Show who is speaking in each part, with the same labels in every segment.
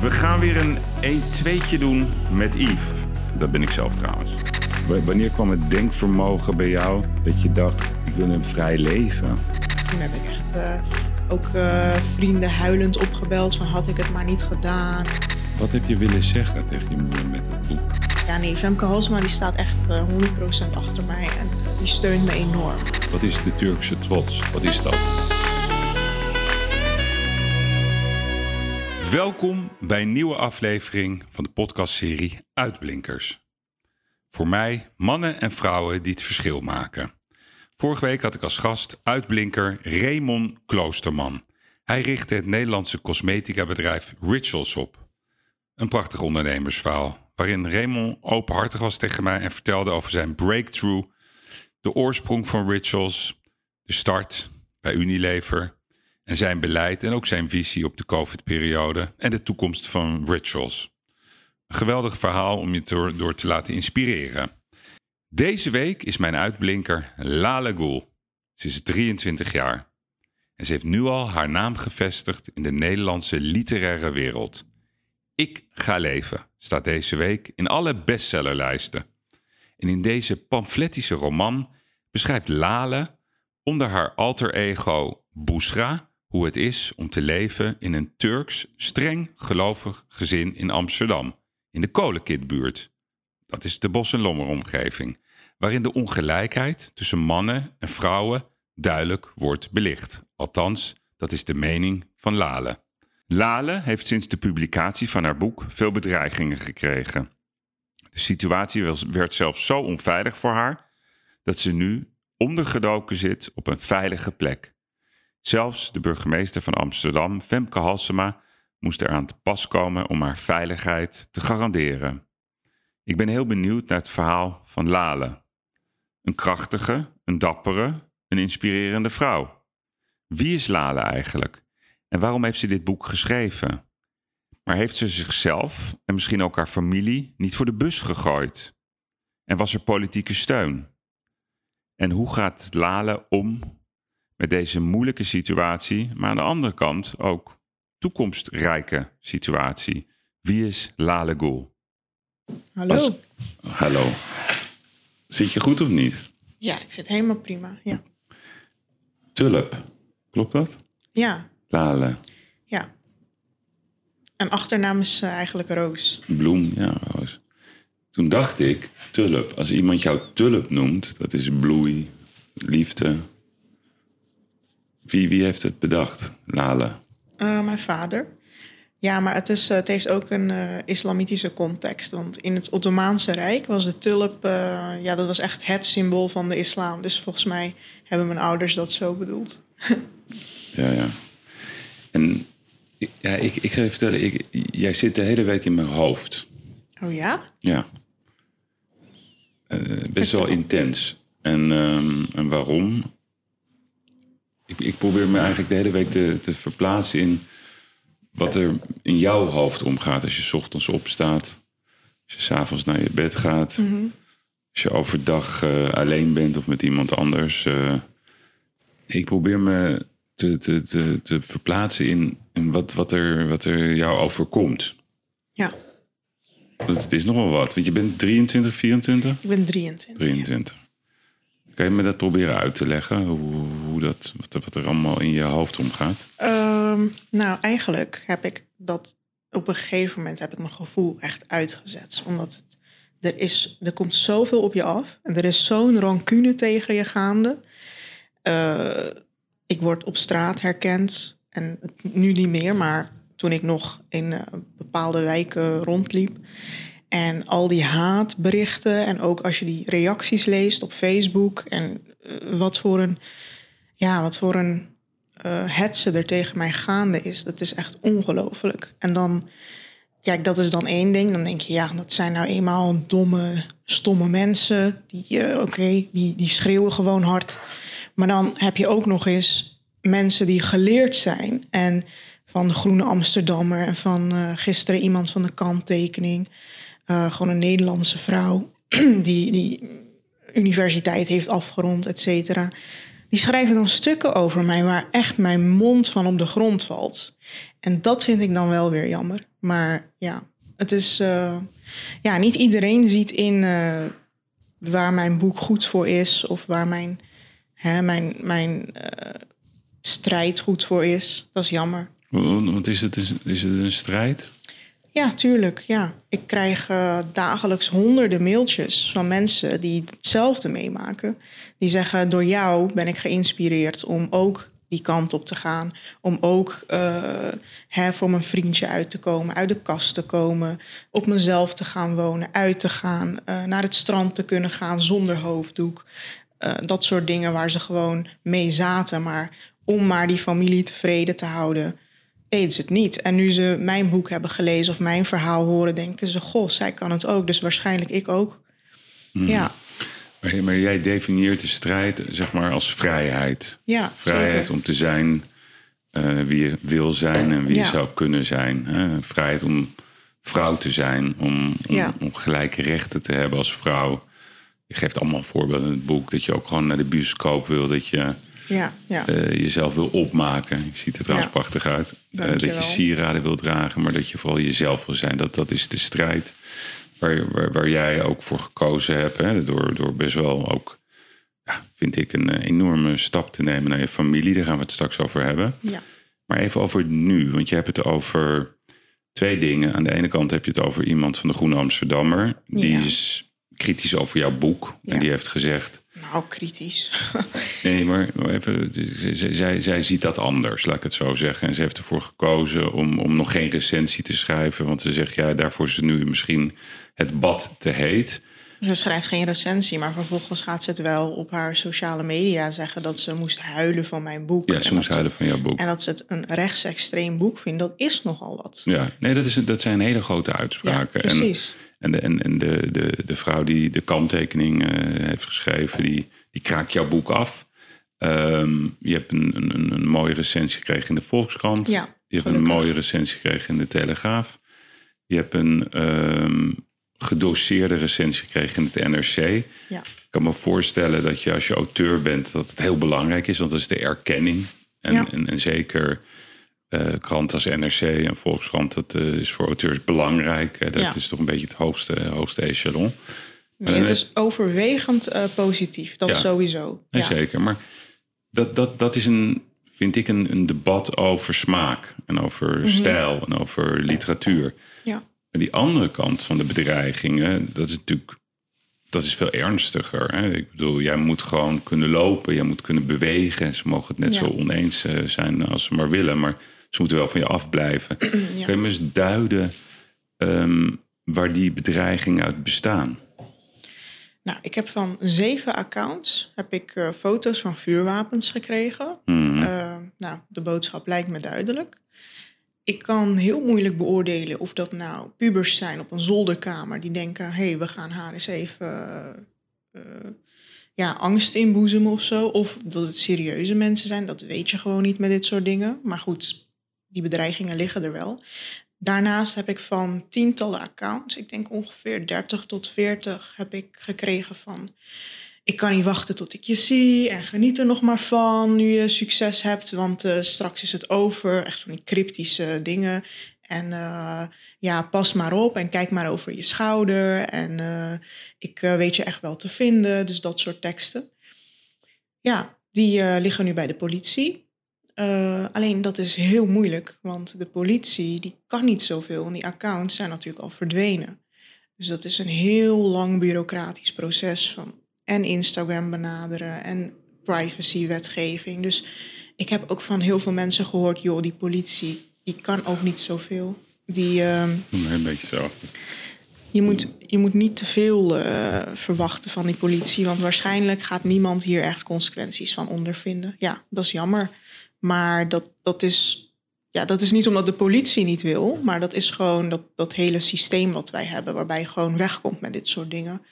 Speaker 1: We gaan weer een 1-2'tje doen met Yves. Dat ben ik zelf trouwens. Wanneer kwam het denkvermogen bij jou dat je dacht, ik wil een vrij leven?
Speaker 2: Toen heb ik echt eh, ook eh, vrienden huilend opgebeld van had ik het maar niet gedaan.
Speaker 1: Wat heb je willen zeggen tegen je moeder met het boek?
Speaker 2: Ja nee, Femke Halsema die staat echt eh, 100% achter mij en die steunt me enorm.
Speaker 1: Wat is de Turkse trots? Wat is dat? Welkom bij een nieuwe aflevering van de podcastserie Uitblinkers. Voor mij mannen en vrouwen die het verschil maken. Vorige week had ik als gast uitblinker Raymond Kloosterman. Hij richtte het Nederlandse cosmetica bedrijf Rituals op. Een prachtig ondernemersverhaal, waarin Raymond openhartig was tegen mij en vertelde over zijn breakthrough, de oorsprong van Rituals, de start bij Unilever en zijn beleid en ook zijn visie op de COVID-periode en de toekomst van Rituals. Een geweldig verhaal om je door, te laten inspireren. Deze week is mijn uitblinker Lale Gul. Ze is 23 jaar en ze heeft nu al haar naam gevestigd in de Nederlandse literaire wereld. Ik ga leven staat deze week in alle bestsellerlijsten. En in deze pamfletische roman beschrijft Lale onder haar alter ego Bousra hoe het is om te leven in een Turks streng gelovig gezin in Amsterdam, in de Kolenkitbuurt. Dat is de Bos- en Lommeromgeving, waarin de ongelijkheid tussen mannen en vrouwen duidelijk wordt belicht. Althans, dat is de mening van Lale. Lale heeft sinds de publicatie van haar boek veel bedreigingen gekregen. De situatie werd zelfs zo onveilig voor haar dat ze nu ondergedoken zit op een veilige plek. Zelfs de burgemeester van Amsterdam, Femke Halsema, moest eraan te pas komen om haar veiligheid te garanderen. Ik ben heel benieuwd naar het verhaal van Lale. Een krachtige, een dappere, een inspirerende vrouw. Wie is Lale eigenlijk? En waarom heeft ze dit boek geschreven? Maar heeft ze zichzelf en misschien ook haar familie niet voor de bus gegooid? En was er politieke steun? En hoe gaat Lale om met deze moeilijke situatie, maar aan de andere kant ook toekomstrijke situatie? Wie is Lale Gul?
Speaker 2: Hallo.
Speaker 1: Als- Hallo. Zit je goed of niet?
Speaker 2: Ja, ik zit helemaal prima. Ja,
Speaker 1: Tulp. Klopt dat?
Speaker 2: ja,
Speaker 1: Lale.
Speaker 2: ja. En achternaam is eh, eigenlijk Roos.
Speaker 1: Bloem, ja, roos. Toen dacht ik, tulp. Als iemand jou tulp noemt, dat is bloei, liefde. Wie, wie heeft het bedacht? Lale.
Speaker 2: Eh, mijn vader. Ja, maar het, is, eh, het heeft ook een eh, islamitische context. Want in het Ottomaanse Rijk was de tulp... ja, dat was echt het symbool van de islam. Dus volgens mij hebben mijn ouders dat zo bedoeld.
Speaker 1: Ja, ja. En ik- ja, ik, ik ga je vertellen, ik, jij zit de hele week in mijn hoofd.
Speaker 2: Oh ja?
Speaker 1: Ja. Best wel intens. En, ehm, en waarom? Ik, ik probeer me eigenlijk de hele week te, te verplaatsen in wat er in jouw hoofd omgaat als je 's ochtends opstaat. Als je s'avonds naar je bed gaat.
Speaker 2: Mhm.
Speaker 1: Als je overdag eh, alleen bent of met iemand anders. eh. ik probeer me te, te, te, te verplaatsen in, in wat, wat, er, wat er jou overkomt.
Speaker 2: Ja,
Speaker 1: Want het is nogal wat. Want je bent 23, 24?
Speaker 2: ik ben 23.
Speaker 1: 23. Kan je me dat proberen uit te leggen? Hoe, hoe dat, wat, er- allemaal in je hoofd omgaat?
Speaker 2: Ehm, nou, eigenlijk heb ik dat op een gegeven moment heb ik mijn gevoel echt uitgezet. Omdat het, er, is, er komt zoveel op je af en er is zo'n rancune tegen je gaande. Eh, ik word op straat herkend en nu niet meer, maar toen ik nog in eh, bepaalde wijken rondliep. En al die haatberichten en ook als je die reacties leest op Facebook en eh, wat voor een, ja, wat voor een eh hetze er tegen mij gaande is. Dat is echt ongelooflijk. En dan, kijk, dat is dan één ding. Dan denk je, ja, dat zijn nou eenmaal domme, stomme mensen. Die, eh, oké, die, die schreeuwen gewoon hard. Maar dan heb je ook nog eens mensen die geleerd zijn. En van Groene Amsterdammer en van gisteren iemand van de kanttekening. Eh, gewoon een Nederlandse vrouw die, die universiteit heeft afgerond, et cetera. die schrijven dan stukken over mij waar echt mijn mond van op de grond valt. En dat vind ik dan wel weer jammer. Maar ja, het is. eh, ja, niet iedereen ziet in eh, waar mijn boek goed voor is of waar mijn, hè, mijn, mijn strijd goed voor is. Dat is jammer.
Speaker 1: Want is het, is, is het een strijd?
Speaker 2: Ja, tuurlijk. Ja. Ik krijg eh, dagelijks honderden mailtjes van mensen die hetzelfde meemaken. Die zeggen, door jou ben ik geïnspireerd om ook die kant op te gaan. Om ook eh, hè, voor mijn vriendje uit te komen, uit de kast te komen. Op mezelf te gaan wonen, uit te gaan. eh, naar het strand te kunnen gaan zonder hoofddoek. Dat soort dingen waar ze gewoon mee zaten. Maar om maar die familie tevreden te houden deden ze het niet. En nu ze mijn boek hebben gelezen of mijn verhaal horen, denken ze: Goh, zij kan het ook, dus waarschijnlijk ik ook. Ja,
Speaker 1: Maar, maar jij definieert de strijd zeg maar als vrijheid.
Speaker 2: ja.
Speaker 1: Vrijheid
Speaker 2: zeker.
Speaker 1: om te zijn eh, wie je wil zijn en wie je zou kunnen zijn. Hè? Vrijheid om vrouw te zijn, om, om,
Speaker 2: Ja.
Speaker 1: om gelijke rechten te hebben als vrouw. Je geeft allemaal voorbeelden in het boek dat je ook gewoon naar de bioscoop wil, dat je
Speaker 2: Ja, ja.
Speaker 1: eh, jezelf wil opmaken. Je ziet er trouwens
Speaker 2: Ja.
Speaker 1: prachtig uit. Eh, dat je sieraden wil dragen, maar dat je vooral jezelf wil zijn. Dat, dat is de strijd waar, waar, waar jij ook voor gekozen hebt. Hè? Door, door best wel ook, ja, vind ik, een eh, enorme stap te nemen naar je familie. Daar gaan we het straks over hebben.
Speaker 2: ja.
Speaker 1: Maar even over nu, want je hebt het over twee dingen. Aan de ene kant heb je het over iemand van de Groene Amsterdammer. Die is kritisch over jouw boek. En die heeft gezegd...
Speaker 2: Nou, kritisch.
Speaker 1: Nee, maar even, zij, zij, ziet dat anders, laat ik het zo zeggen. En ze heeft ervoor gekozen om, om nog geen recensie te schrijven. Want ze zegt, ja, daarvoor is nu misschien het bad te heet.
Speaker 2: Ze schrijft geen recensie, maar vervolgens gaat ze het wel op haar sociale media zeggen dat ze moest huilen van mijn boek.
Speaker 1: Ja, ze moest huilen van jouw boek.
Speaker 2: En dat ze het een rechtsextreem boek vindt, dat is nogal wat.
Speaker 1: Ja, nee, dat, is, dat zijn hele grote
Speaker 2: Ja,
Speaker 1: uitspraken. en
Speaker 2: precies.
Speaker 1: en, de, en, en de, de, de vrouw die de kanttekening eh, heeft geschreven, die, die kraakt jouw boek af. Ehm, je hebt een, een, een mooie recensie gekregen in de Volkskrant.
Speaker 2: Ja,
Speaker 1: Je hebt een mooie recensie gekregen in de Telegraaf. Je hebt een ehm, gedoseerde recensie gekregen in het NRC.
Speaker 2: Ja.
Speaker 1: Ik kan me voorstellen dat je als je auteur bent, dat het heel belangrijk is, want dat is de erkenning. En,
Speaker 2: Ja.
Speaker 1: en, en zeker eh kranten als NRC en Volkskrant, dat eh, is voor auteurs belangrijk. Dat
Speaker 2: Ja.
Speaker 1: is toch een beetje het hoogste, hoogste echelon.
Speaker 2: Nee, het is overwegend eh, positief, dat
Speaker 1: Ja.
Speaker 2: sowieso.
Speaker 1: Nee,
Speaker 2: Ja.
Speaker 1: Zeker, maar dat, dat, dat is een, vind ik een, een debat over smaak en over
Speaker 2: Mhm.
Speaker 1: stijl en over literatuur.
Speaker 2: Ja.
Speaker 1: Maar die andere kant van de bedreigingen, dat is natuurlijk dat is veel ernstiger. Hè? Ik bedoel, jij moet gewoon kunnen lopen, jij moet kunnen bewegen. Ze mogen het net
Speaker 2: Ja.
Speaker 1: zo oneens zijn als ze maar willen, maar ze moeten wel van je afblijven.
Speaker 2: Ja.
Speaker 1: Kun je me eens duiden ehm, waar die bedreigingen uit bestaan?
Speaker 2: Nou, ik heb van zeven accounts heb ik eh, foto's van vuurwapens gekregen.
Speaker 1: Hmm.
Speaker 2: Eh, nou, de boodschap lijkt me duidelijk. Ik kan heel moeilijk beoordelen of dat nou pubers zijn op een zolderkamer die denken: hé, hey, we gaan haar eens even eh, ja, angst inboezemen of zo. Of dat het serieuze mensen zijn, dat weet je gewoon niet met dit soort dingen. Maar goed, die bedreigingen liggen er wel. Daarnaast heb ik van tientallen accounts, ik denk ongeveer 30 tot 40, heb ik gekregen van ik kan niet wachten tot ik je zie en geniet er nog maar van nu je succes hebt, want eh, straks is het over. Echt van die cryptische dingen. En eh, ja, pas maar op en kijk maar over je schouder. En eh, ik weet je echt wel te vinden. Dus dat soort teksten. Ja, die liggen nu bij de politie. Eh, alleen dat is heel moeilijk, want de politie die kan niet zoveel. En die accounts zijn natuurlijk al verdwenen. Dus dat is een heel lang bureaucratisch proces van en Instagram benaderen en privacywetgeving. Dus ik heb ook van heel veel mensen gehoord, joh, die politie, die kan ook niet zoveel. Die, ehm,
Speaker 1: Een beetje zo.
Speaker 2: je, moet, je moet niet te veel eh, verwachten van die politie, want waarschijnlijk gaat niemand hier echt consequenties van ondervinden. Ja, dat is jammer. Maar dat, dat, is, ja, dat is niet omdat de politie niet wil, maar dat is gewoon dat, dat hele systeem wat wij hebben, waarbij je gewoon wegkomt met dit soort dingen.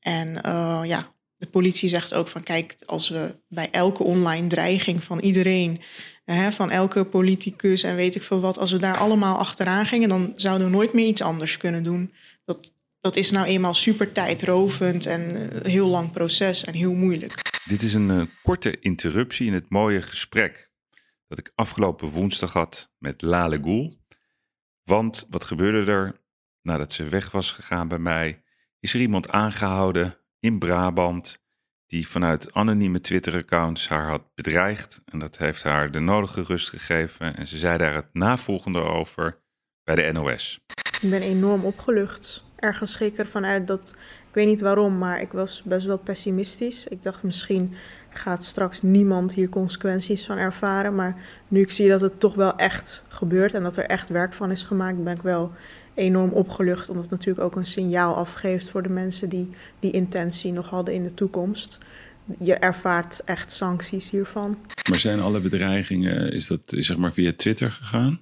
Speaker 2: En eh, ja, de politie zegt ook van kijk, als we bij elke online dreiging van iedereen, hè, van elke politicus en weet ik veel wat, als we daar allemaal achteraan gingen, dan zouden we nooit meer iets anders kunnen doen. Dat, dat is nou eenmaal super tijdrovend en een heel lang proces en heel moeilijk.
Speaker 1: Dit is een uh, korte interruptie in het mooie gesprek dat ik afgelopen woensdag had met Lale Goel. Want wat gebeurde er nadat ze weg was gegaan bij mij? Is er iemand aangehouden in Brabant die vanuit anonieme Twitter-accounts haar had bedreigd. En dat heeft haar de nodige rust gegeven. En ze zei daar het navolgende over bij de NOS.
Speaker 2: Ik ben enorm opgelucht. Ergens zeker vanuit dat ik weet niet waarom, maar ik was best wel pessimistisch. Ik dacht misschien gaat straks niemand hier consequenties van ervaren. Maar nu ik zie dat het toch wel echt gebeurt en dat er echt werk van is gemaakt, ben ik wel enorm opgelucht. Omdat het natuurlijk ook een signaal afgeeft voor de mensen die die intentie nog hadden in de toekomst. Je ervaart echt sancties hiervan.
Speaker 1: Maar zijn alle bedreigingen, is dat zeg maar via Twitter gegaan?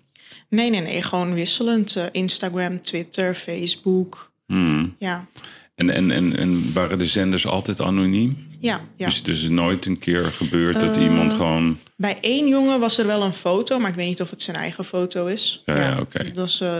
Speaker 2: Nee, nee, nee. Gewoon wisselend. Uh, Instagram, Twitter, Facebook.
Speaker 1: Hmm.
Speaker 2: Ja.
Speaker 1: En, en, en, en waren de zenders altijd anoniem?
Speaker 2: Ja, ja.
Speaker 1: Dus, dus nooit een keer gebeurd dat iemand eh, gewoon...
Speaker 2: Bij één jongen was er wel een foto, maar ik weet niet of het zijn eigen foto is.
Speaker 1: Ja, ja oké.
Speaker 2: Dat was, uh,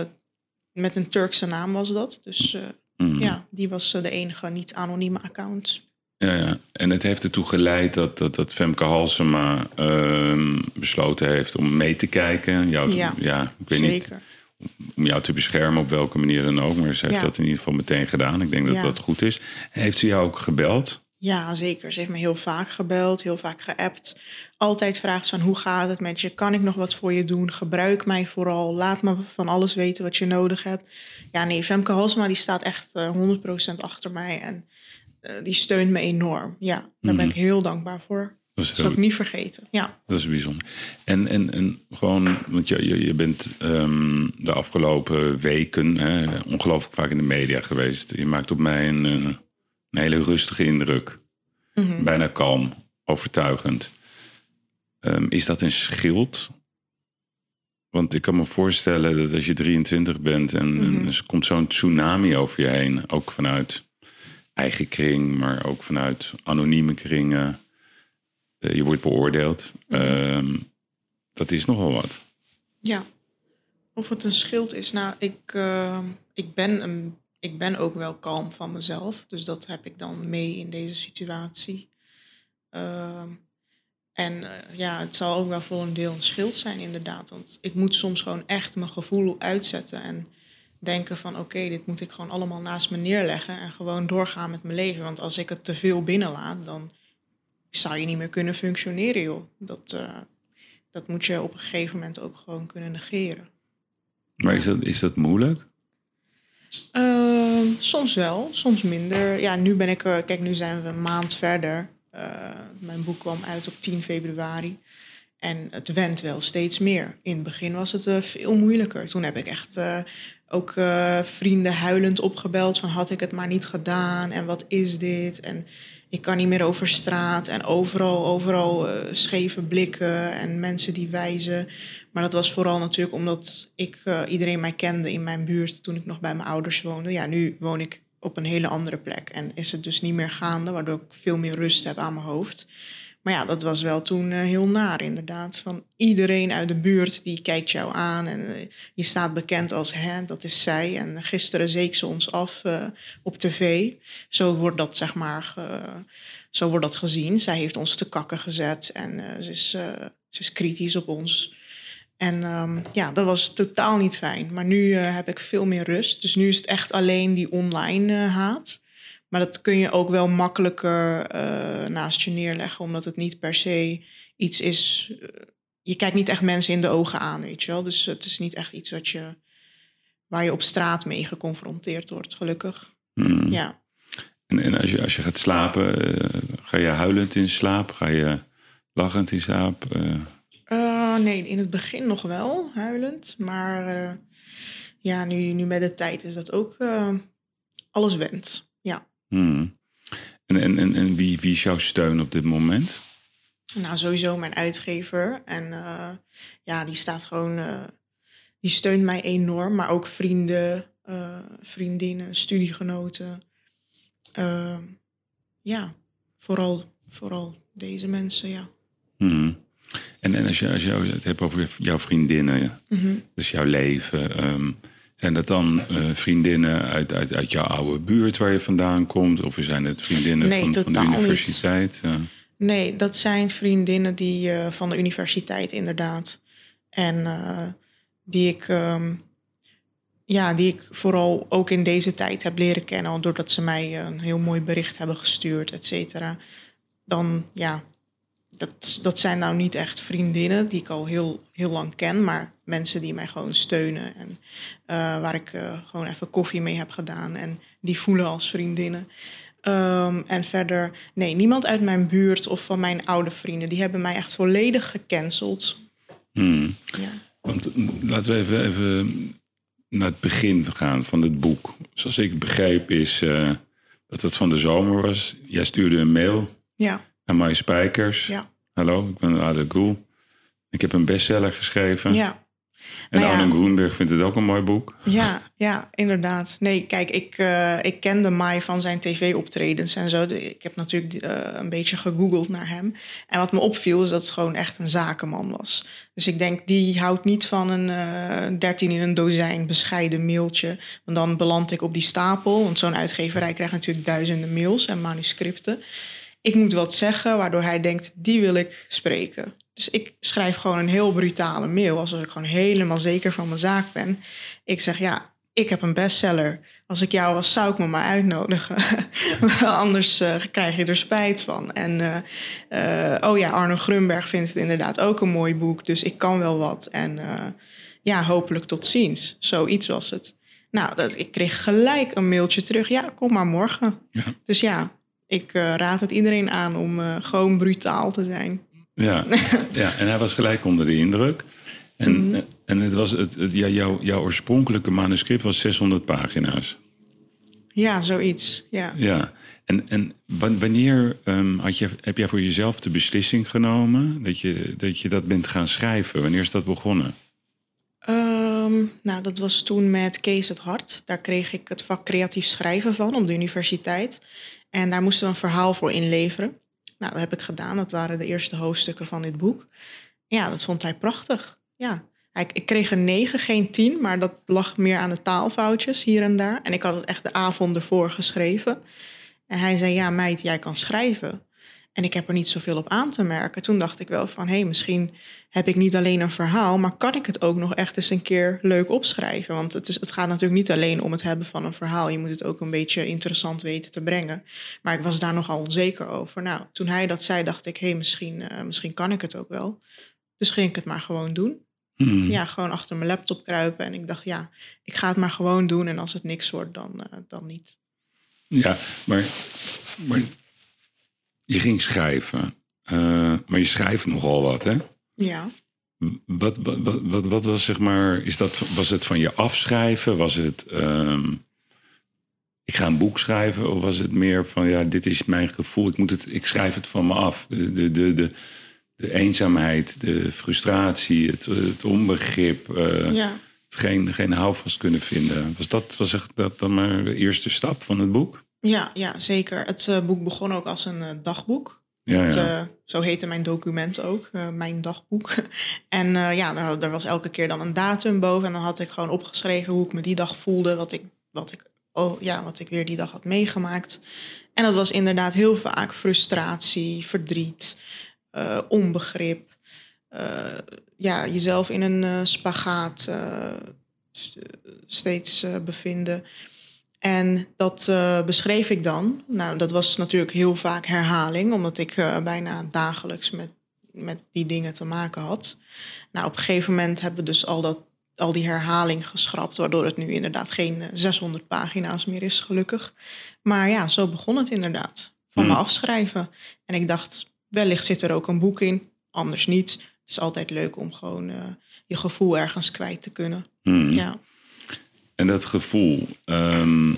Speaker 2: met een Turkse naam was dat. Dus uh, mm. ja, die was de enige niet-anonieme account.
Speaker 1: Ja, ja, en het heeft ertoe geleid dat, dat, dat Femke Halsema uh, besloten heeft om mee te kijken. Jou te,
Speaker 2: ja,
Speaker 1: ja, ik weet
Speaker 2: zeker.
Speaker 1: Niet, om jou te beschermen op welke manier dan ook. Maar ze heeft dat in ieder geval meteen gedaan. Ik denk dat dat goed is. Heeft ze jou ook gebeld?
Speaker 2: Ja, zeker. Ze heeft me heel vaak gebeld, heel vaak geappt. Altijd vraagt van hoe gaat het met je? Kan ik nog wat voor je doen? Gebruik mij vooral. Laat me van alles weten wat je nodig hebt. Ja, nee, Femke Halsma die staat echt uh, eh, 100% achter mij. En uh, die steunt me enorm. Ja, daar ben ik mhm. heel dankbaar voor. Dat is zal ik niet vergeten. Ja.
Speaker 1: Dat is bijzonder. En, en, en gewoon, want je, je, je bent um, de afgelopen weken hè, ongelooflijk vaak in de media geweest. Je maakt op mij een, een hele rustige indruk.
Speaker 2: Mm
Speaker 1: Bijna kalm, overtuigend. Um, is dat een schild? Want ik kan me voorstellen dat als je 23 bent en, mm -hmm. er komt zo'n tsunami over je heen, ook vanuit eigen kring, maar ook vanuit anonieme kringen eh, je wordt beoordeeld.
Speaker 2: Mhm.
Speaker 1: Ehm, dat is nogal wat.
Speaker 2: Ja. Of het een schild is. Nou, ik, ehm, ik, ben een, ik ben ook wel kalm van mezelf. Dus dat heb ik dan mee in deze situatie. Ehm, en eh, ja, het zal ook wel voor een deel een schild zijn, inderdaad. Want ik moet soms gewoon echt mijn gevoel uitzetten. En denken van oké, dit moet ik gewoon allemaal naast me neerleggen. En gewoon doorgaan met mijn leven. Want als ik het te veel binnenlaat, dan zou je niet meer kunnen functioneren, joh. Dat, uh, dat moet je op een gegeven moment ook gewoon kunnen negeren.
Speaker 1: Maar is dat, is dat moeilijk?
Speaker 2: Uh, soms wel, soms minder. Ja, nu ben ik er, kijk, nu zijn we een maand verder. Uh, mijn boek kwam uit op 10 februari. En het went wel steeds meer. In het begin was het uh, veel moeilijker. Toen heb ik echt ook vrienden huilend opgebeld van had ik het maar niet gedaan en wat is dit? En ik kan niet meer over straat en overal, overal uh, scheve blikken en mensen die wijzen. Maar dat was vooral natuurlijk omdat ik uh, iedereen mij kende in mijn buurt toen ik nog bij mijn ouders woonde. Ja, nu woon ik op een hele andere plek en is het dus niet meer gaande, waardoor ik veel meer rust heb aan mijn hoofd. Maar ja, dat was wel toen uh, heel naar inderdaad. Van iedereen uit de buurt die kijkt jou aan en uh, je staat bekend als hè, dat is zij. En gisteren zeek ze ons af uh, op tv. Zo wordt dat zeg maar, zo wordt dat gezien. Zij heeft ons te kakken gezet en ze, is, ze is kritisch op ons. En um, ja, dat was totaal niet fijn. Maar nu heb ik veel meer rust. Dus nu is het echt alleen die online haat. Maar dat kun je ook wel makkelijker uh, naast je neerleggen, omdat het niet per se iets is. Uh, je kijkt niet echt mensen in de ogen aan, weet je wel. Dus het is niet echt iets wat je, waar je op straat mee geconfronteerd wordt, gelukkig.
Speaker 1: Hmm.
Speaker 2: Ja.
Speaker 1: En, en als, je, als je gaat slapen, uh, ga je huilend in slaap? Ga je lachend in slaap?
Speaker 2: nee, in het begin nog wel huilend. Maar ja, nu, nu met de tijd is dat ook alles went. Ja.
Speaker 1: Hmm. En, en, en, en wie, wie is jouw steun op dit moment?
Speaker 2: Nou, sowieso mijn uitgever. En uh, ja, die staat gewoon, uh, die steunt mij enorm. Maar ook vrienden, uh, vriendinnen, studiegenoten. ja, vooral, vooral deze mensen, ja.
Speaker 1: Hmm. En, en als je, als je het hebt over jouw vriendinnen,
Speaker 2: mm -hmm.
Speaker 1: dus jouw leven. Um, zijn dat dan uh, vriendinnen uit, uit, uit jouw oude buurt waar je vandaan komt? Of zijn het vriendinnen
Speaker 2: nee,
Speaker 1: van, van, de universiteit?
Speaker 2: Nee, dat zijn vriendinnen die uh, van de universiteit inderdaad. En uh, die ik, um, ja, die ik vooral ook in deze tijd heb leren kennen, doordat ze mij een heel mooi bericht hebben gestuurd, et cetera. Dan ja, dat, dat zijn nou niet echt vriendinnen die ik al heel, heel lang ken, maar mensen die mij gewoon steunen en uh, waar ik uh, gewoon even koffie mee heb gedaan en die voelen als vriendinnen. Um, en verder, nee, niemand uit mijn buurt of van mijn oude vrienden, die hebben mij echt volledig gecanceld.
Speaker 1: Hmm. Ja. Want laten we even, even naar het begin gaan van het boek. Zoals ik het begreep is uh, dat het van de zomer was. Jij stuurde een mail.
Speaker 2: Ja
Speaker 1: Maya Spijkers.
Speaker 2: Ja.
Speaker 1: Hallo, ik ben Ade Goel. Ik heb een bestseller geschreven.
Speaker 2: Ja.
Speaker 1: En
Speaker 2: Nou ja.
Speaker 1: Groenberg vindt het ook een mooi boek.
Speaker 2: Ja, ja, inderdaad. Nee, kijk, ik, uh, ik kende Mai van zijn tv-optredens en zo. Ik heb natuurlijk uh, een beetje gegoogeld naar hem. En wat me opviel is dat het gewoon echt een zakenman was. Dus ik denk, die houdt niet van een uh, 13 in een dozijn bescheiden mailtje. Want dan beland ik op die stapel. Want zo'n uitgeverij krijgt natuurlijk duizenden mails en manuscripten. Ik moet wat zeggen, waardoor hij denkt, die wil ik spreken. Dus ik schrijf gewoon een heel brutale mail, alsof ik gewoon helemaal zeker van mijn zaak ben. Ik zeg, ja, ik heb een bestseller. Als ik jou was, zou ik me maar uitnodigen. Anders uh, krijg je er spijt van. En uh, uh, oh ja, Arno Grunberg vindt het inderdaad ook een mooi boek. Dus ik kan wel wat. En ja, hopelijk tot ziens. Zoiets was het. Nou, dat, ik kreeg gelijk een mailtje terug. Ja, kom maar morgen.
Speaker 1: Ja.
Speaker 2: Dus ja, ik raad het iedereen aan om gewoon brutaal te zijn.
Speaker 1: Ja, ja, en hij was gelijk onder de indruk. En, mm -hmm. en het was het, het, ja, jouw, jouw oorspronkelijke manuscript was 600 pagina's.
Speaker 2: Ja, zoiets. Ja.
Speaker 1: ja. En, en wanneer um, had je, heb jij voor jezelf de beslissing genomen dat je, dat je dat bent gaan schrijven? Wanneer is dat begonnen?
Speaker 2: Nou, dat was toen met Kees het Hart. Daar kreeg ik het vak creatief schrijven van op de universiteit. En daar moesten we een verhaal voor inleveren. Nou, dat heb ik gedaan. Dat waren de eerste hoofdstukken van dit boek. Ja, dat vond hij prachtig. Ja. Ik, ik kreeg een 9, geen 10, maar dat lag meer aan de taalfoutjes hier en daar. En ik had het echt de avond ervoor geschreven. En hij zei, ja meid, jij kan schrijven. En ik heb er niet zoveel op aan te merken. Toen dacht ik wel van, hé, hey, misschien heb ik niet alleen een verhaal... maar kan ik het ook nog echt eens een keer leuk opschrijven? Want het, is, het gaat natuurlijk niet alleen om het hebben van een verhaal. Je moet het ook een beetje interessant weten te brengen. Maar ik was daar nogal onzeker over. Nou, toen hij dat zei, dacht ik, hé, hey, misschien, uh, misschien kan ik het ook wel. Dus ging ik het maar gewoon doen.
Speaker 1: Hmm.
Speaker 2: Ja, gewoon achter mijn laptop kruipen. En ik dacht, ja, ik ga het maar gewoon doen. En als het niks wordt, dan, uh, dan niet.
Speaker 1: Ja, maar, maar je ging schrijven. Uh, maar je schrijft nogal wat, hè?
Speaker 2: Ja.
Speaker 1: Wat, wat, wat, wat, wat was, zeg maar, is dat, was het van je afschrijven? Was het, um, ik ga een boek schrijven? Of was het meer van, ja, dit is mijn gevoel, ik, moet het, ik schrijf het van me af? De, de, de, de, de eenzaamheid, de frustratie, het, het onbegrip, uh,
Speaker 2: ja.
Speaker 1: het geen, geen houvast kunnen vinden. Was dat, was echt dat dan maar de eerste stap van het boek?
Speaker 2: Ja, ja zeker. Het uh, boek begon ook als een uh, dagboek.
Speaker 1: Ja,
Speaker 2: Het,
Speaker 1: ja.
Speaker 2: uh, zo heette mijn document ook, mijn dagboek. En ja, daar, daar, was elke keer dan een datum boven. En dan had ik gewoon opgeschreven hoe ik me die dag voelde. Wat ik, wat ik, oh, ja, wat ik weer die dag had meegemaakt. En dat was inderdaad heel vaak frustratie, verdriet, onbegrip. Ja, jezelf in een spagaat steeds bevinden. En dat uh, beschreef ik dan. Nou, dat was natuurlijk heel vaak herhaling, omdat ik uh, bijna dagelijks met, met die dingen te maken had. Nou, op een gegeven moment hebben we dus al, dat, al die herhaling geschrapt, waardoor het nu inderdaad geen 600 pagina's meer is, gelukkig. Maar ja, zo begon het inderdaad. Van
Speaker 1: Hmm.
Speaker 2: me afschrijven. En ik dacht, wellicht zit er ook een boek in, anders niet. Het is altijd leuk om gewoon uh, je gevoel ergens kwijt te kunnen.
Speaker 1: Hmm.
Speaker 2: Ja.
Speaker 1: En dat gevoel, um,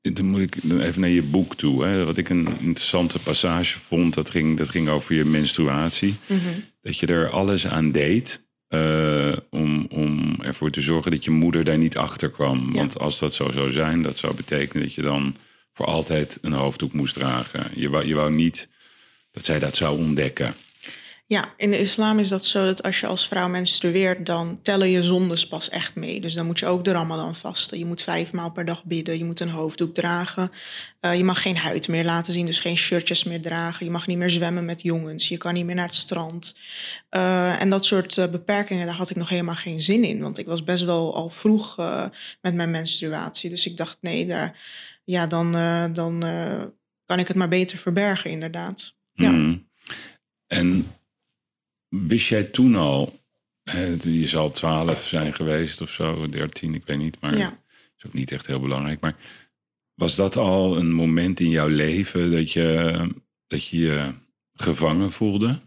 Speaker 1: dan moet ik dan even naar je boek toe. Hè. Wat ik een interessante passage vond, dat ging, dat ging over je menstruatie.
Speaker 2: Mm -hmm.
Speaker 1: Dat je er alles aan deed uh, om, om ervoor te zorgen dat je moeder daar niet achter kwam.
Speaker 2: Ja.
Speaker 1: Want als dat zo zou zijn, dat zou betekenen dat je dan voor altijd een hoofddoek moest dragen. Je wou, je wou niet dat zij dat zou ontdekken.
Speaker 2: Ja, in de islam is dat zo dat als je als vrouw menstrueert, dan tellen je zondes pas echt mee. Dus dan moet je ook de ramadan vasten. Je moet vijf maal per dag bidden, je moet een hoofddoek dragen. Uh, je mag geen huid meer laten zien, dus geen shirtjes meer dragen. Je mag niet meer zwemmen met jongens, je kan niet meer naar het strand. Uh, en dat soort uh, beperkingen, daar had ik nog helemaal geen zin in. Want ik was best wel al vroeg met mijn menstruatie. Dus ik dacht, nee, daar, ja, dan, dan kan ik het maar beter verbergen, inderdaad. Ja.
Speaker 1: Mm. En Wist jij toen al, je zal twaalf zijn geweest of zo, dertien, ik weet niet, maar ja. dat is ook niet echt heel belangrijk. Maar was dat al een moment in jouw leven dat je dat je, je gevangen voelde?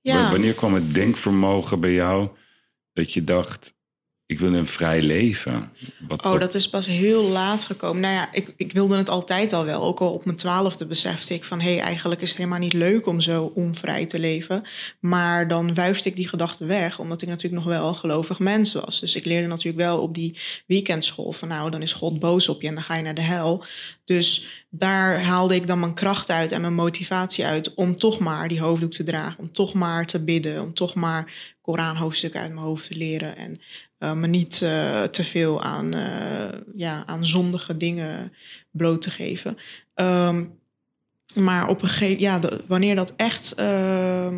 Speaker 1: Ja. Wanneer kwam het denkvermogen bij jou dat je dacht, ik wil een vrij leven.
Speaker 2: Wat, oh, dat is pas heel laat gekomen. Nou ja, ik, ik wilde het altijd al wel. Ook al op mijn twaalfde besefte ik van... hé, hey, eigenlijk is het helemaal niet leuk om zo onvrij te leven. Maar dan wuifde ik die gedachte weg... omdat ik natuurlijk nog wel een gelovig mens was. Dus ik leerde natuurlijk wel op die weekendschool... van nou, dan is God boos op je en dan ga je naar de hel. Dus daar haalde ik dan mijn kracht uit en mijn motivatie uit... om toch maar die hoofddoek te dragen. Om toch maar te bidden. Om toch maar Koranhoofdstukken uit mijn hoofd te leren... En uh, me niet uh, te veel aan, uh, ja, aan zondige dingen bloot te geven. Um, maar op een gegeven ja, wanneer dat echt. Uh,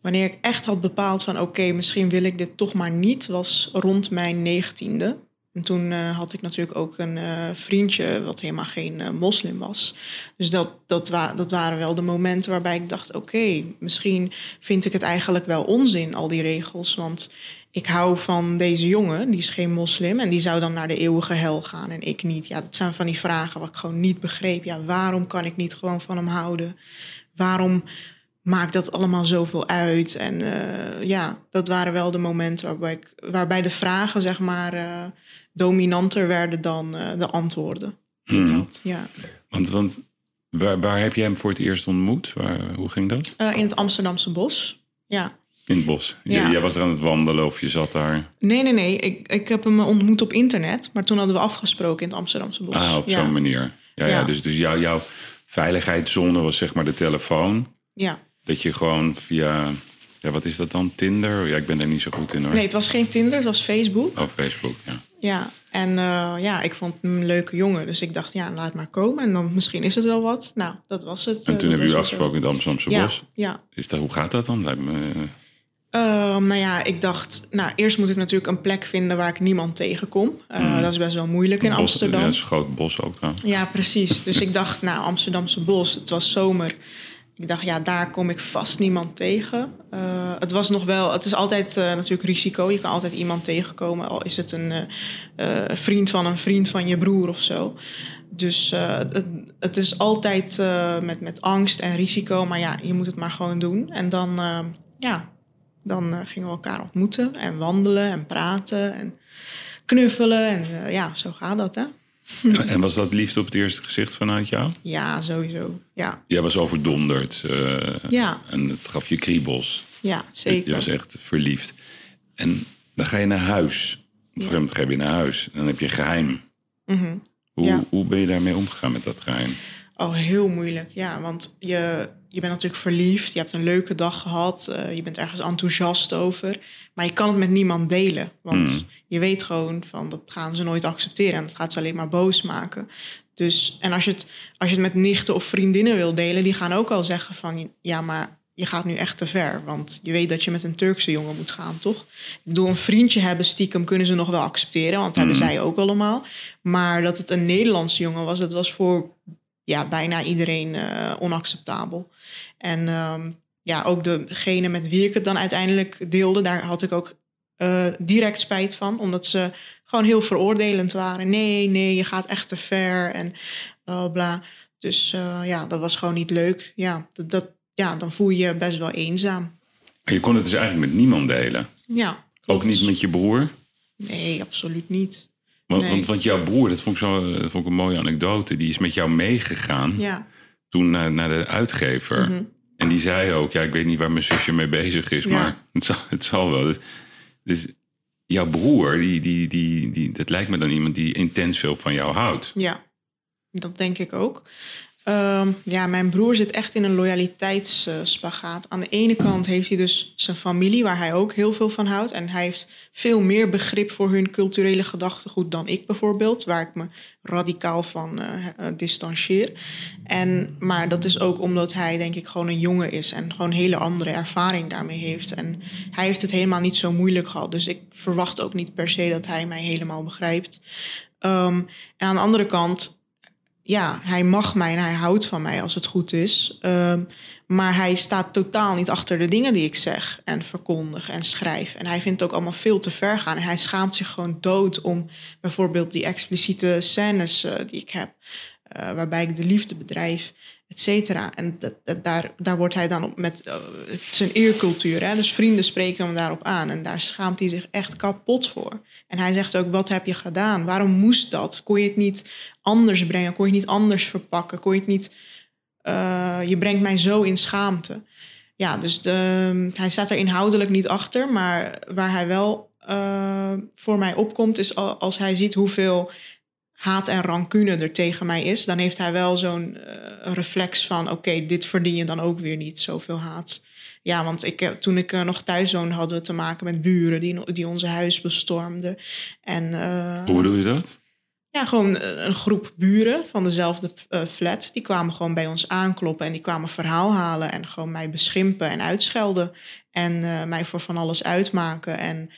Speaker 2: wanneer ik echt had bepaald van oké, misschien wil ik dit toch maar niet, was rond mijn negentiende. En toen had ik natuurlijk ook een vriendje wat helemaal geen moslim was. Dus dat, dat, wa dat waren wel de momenten waarbij ik dacht: oké, misschien vind ik het eigenlijk wel onzin, al die regels. Want ik hou van deze jongen, die is geen moslim en die zou dan naar de eeuwige hel gaan en ik niet. Ja, dat zijn van die vragen wat ik gewoon niet begreep. Ja, waarom kan ik niet gewoon van hem houden? Waarom maakt dat allemaal zoveel uit? En uh, ja, dat waren wel de momenten waarbij, ik, waarbij de vragen, zeg maar, uh, dominanter werden dan uh, de antwoorden. Hmm. Had, ja.
Speaker 1: Want, want waar, waar heb jij hem voor het eerst ontmoet? Waar, hoe ging dat?
Speaker 2: in het Amsterdamse bos. Ja.
Speaker 1: In het bos. Ja. Jij was er aan het wandelen of je zat daar?
Speaker 2: Nee, nee, nee. Ik, ik heb hem ontmoet op internet. Maar toen hadden we afgesproken in het Amsterdamse bos.
Speaker 1: Ah, op zo'n manier. Ja, ja. dus, dus jou, jouw veiligheidszone was zeg maar de telefoon.
Speaker 2: Ja.
Speaker 1: Dat je gewoon via... Ja, wat is dat dan? Tinder? Ja, ik ben er niet zo goed in hoor.
Speaker 2: Nee, het was geen Tinder, het was Facebook.
Speaker 1: Oh, Facebook, ja.
Speaker 2: Ja, en uh, ja, ik vond hem een leuke jongen. Dus ik dacht, ja, laat maar komen. En dan misschien is het wel wat. Nou, dat was het.
Speaker 1: En toen
Speaker 2: uh,
Speaker 1: hebben jullie afgesproken in het Amsterdamse bos.
Speaker 2: Ja.
Speaker 1: Is dat, hoe gaat dat dan? Lijkt me...
Speaker 2: Um, nou ja, ik dacht, nou eerst moet ik natuurlijk een plek vinden waar ik niemand tegenkom. Uh, mm. Dat is best wel moeilijk in
Speaker 1: bos,
Speaker 2: Amsterdam.
Speaker 1: Ja, het is een groot bos ook dan.
Speaker 2: Ja, precies. Dus ik dacht, nou, Amsterdamse bos, het was zomer. Ik dacht, ja, daar kom ik vast niemand tegen. Uh, het was nog wel, het is altijd uh, natuurlijk risico. Je kan altijd iemand tegenkomen, al is het een vriend van een vriend van je broer of zo. Dus het, het, is altijd met, met angst en risico, maar ja, je moet het maar gewoon doen. En dan, ja, dan uh, gingen we elkaar ontmoeten en wandelen en praten en knuffelen. En uh, ja, zo gaat dat, hè.
Speaker 1: En was dat liefde op het eerste gezicht vanuit jou?
Speaker 2: Ja, sowieso. Ja.
Speaker 1: Jij was overdonderd. Uh,
Speaker 2: ja.
Speaker 1: En het gaf je kriebels.
Speaker 2: Ja, zeker.
Speaker 1: Je was echt verliefd. En dan ga je naar huis. Op een gegeven moment ga je naar huis. En dan heb je geheim.
Speaker 2: Mm -hmm.
Speaker 1: hoe,
Speaker 2: ja.
Speaker 1: hoe ben je daarmee omgegaan met dat geheim?
Speaker 2: Oh, heel moeilijk. Ja, want je, je bent natuurlijk verliefd. Je hebt een leuke dag gehad. Uh, je bent ergens enthousiast over. Maar je kan het met niemand delen. Want
Speaker 1: Hmm.
Speaker 2: je weet gewoon van dat gaan ze nooit accepteren. En dat gaat ze alleen maar boos maken. Dus, en als je, het, als je het met nichten of vriendinnen wil delen, die gaan ook al zeggen van ja, maar je gaat nu echt te ver. Want je weet dat je met een Turkse jongen moet gaan, toch? Ik bedoel, een vriendje hebben stiekem kunnen ze nog wel accepteren, want dat
Speaker 1: Mm.
Speaker 2: hebben zij ook allemaal. Maar dat het een Nederlandse jongen was, dat was voor ja, bijna iedereen uh, onacceptabel. En um, ja, ook degene met wie ik het dan uiteindelijk deelde, daar had ik ook uh, direct spijt van. Omdat ze gewoon heel veroordelend waren. Nee, nee, je gaat echt te ver en bla bla. Dus uh, ja, dat was gewoon niet leuk. Ja, dat, dat, ja, dan voel je je best wel eenzaam.
Speaker 1: En je kon het dus eigenlijk met niemand delen?
Speaker 2: Ja.
Speaker 1: Klopt. Ook niet met je broer?
Speaker 2: Nee, absoluut niet.
Speaker 1: Want,
Speaker 2: Nee.
Speaker 1: want, want jouw broer, dat vond, ik zo, dat vond ik een mooie anekdote, die is met jou meegegaan
Speaker 2: Ja.
Speaker 1: toen naar, naar de uitgever.
Speaker 2: Mhm.
Speaker 1: En die zei ook, ja, ik weet niet waar mijn zusje mee bezig is,
Speaker 2: Ja.
Speaker 1: maar het zal, het zal wel. Dus, dus jouw broer, die, die, die, die, dat lijkt me dan iemand die intens veel van jou houdt.
Speaker 2: Ja, dat denk ik ook. Ehm, ja, mijn broer zit echt in een loyaliteitsspagaat. Aan de ene kant heeft hij dus zijn familie, waar hij ook heel veel van houdt. En hij heeft veel meer begrip voor hun culturele gedachtegoed dan ik bijvoorbeeld, waar ik me radicaal van uh, distancieer. En, maar dat is ook omdat hij, denk ik, gewoon een jongen is en gewoon een hele andere ervaring daarmee heeft. En hij heeft het helemaal niet zo moeilijk gehad. Dus ik verwacht ook niet per se dat hij mij helemaal begrijpt. Um, en aan de andere kant ja, hij mag mij en hij houdt van mij als het goed is. Um, maar hij staat totaal niet achter de dingen die ik zeg en verkondig en schrijf. En hij vindt het ook allemaal veel te ver gaan. En hij schaamt zich gewoon dood om bijvoorbeeld die expliciete scènes uh, die ik heb, uh, waarbij ik de liefde bedrijf et cetera. En dat, daar, daar wordt hij dan op met uh, zijn eercultuur. Hè? Dus vrienden spreken hem daarop aan. En daar schaamt hij zich echt kapot voor. En hij zegt ook, wat heb je gedaan? Waarom moest dat? Kon je het niet anders brengen? Kon je het niet anders verpakken? Kon je het niet... Uh, je brengt mij zo in schaamte. Ja, dus de, hij staat er inhoudelijk niet achter. Maar waar hij wel uh, voor mij opkomt... is als hij ziet hoeveel haat en rancune er tegen mij is, dan heeft hij wel zo'n uh, reflex van: oké, dit verdien je dan ook weer niet, zoveel haat. Ja, want ik, toen ik uh, nog thuis woonde, hadden we te maken met buren die, die onze huis bestormden. En, uh,
Speaker 1: Hoe bedoel je dat?
Speaker 2: Ja, gewoon een groep buren van dezelfde flat. Die kwamen gewoon bij ons aankloppen en die kwamen verhaal halen en gewoon mij beschimpen en uitschelden. En mij voor van alles uitmaken. En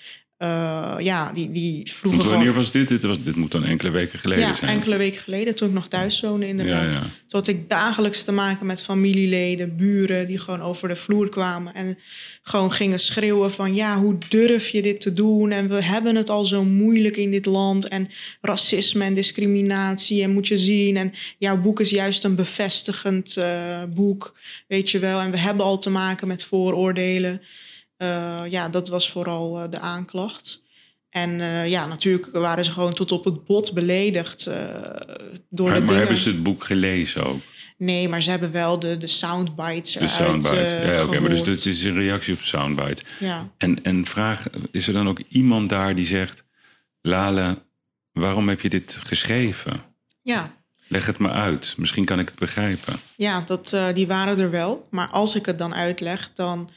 Speaker 2: uh, ja, die, die vroegen
Speaker 1: Want wanneer
Speaker 2: gewoon...
Speaker 1: was dit? Dit, was, dit moet dan enkele weken geleden
Speaker 2: ja,
Speaker 1: zijn.
Speaker 2: enkele weken geleden, toen ik nog thuis woonde inderdaad.
Speaker 1: Ja, ja.
Speaker 2: Toen had ik dagelijks te maken met familieleden, buren... die gewoon over de vloer kwamen en gewoon gingen schreeuwen van... ja, hoe durf je dit te doen? En we hebben het al zo moeilijk in dit land. En racisme en discriminatie en moet je zien. En jouw boek is juist een bevestigend uh, boek, weet je wel. En we hebben al te maken met vooroordelen... Uh, ja, dat was vooral uh, de aanklacht. En uh, ja, natuurlijk waren ze gewoon tot op het bot beledigd door
Speaker 1: maar,
Speaker 2: de
Speaker 1: maar hebben ze het boek gelezen ook?
Speaker 2: Nee, maar ze hebben wel de, de soundbites
Speaker 1: De soundbite.
Speaker 2: uh,
Speaker 1: ja, oké, okay, maar dus dit is een reactie op soundbite.
Speaker 2: Ja.
Speaker 1: En, en vraag, is er dan ook iemand daar die zegt... Lale, waarom heb je dit geschreven?
Speaker 2: Ja,
Speaker 1: Leg het me uit. Misschien kan ik het begrijpen.
Speaker 2: ja dat, die waren er wel. Maar als ik het dan uitleg, dan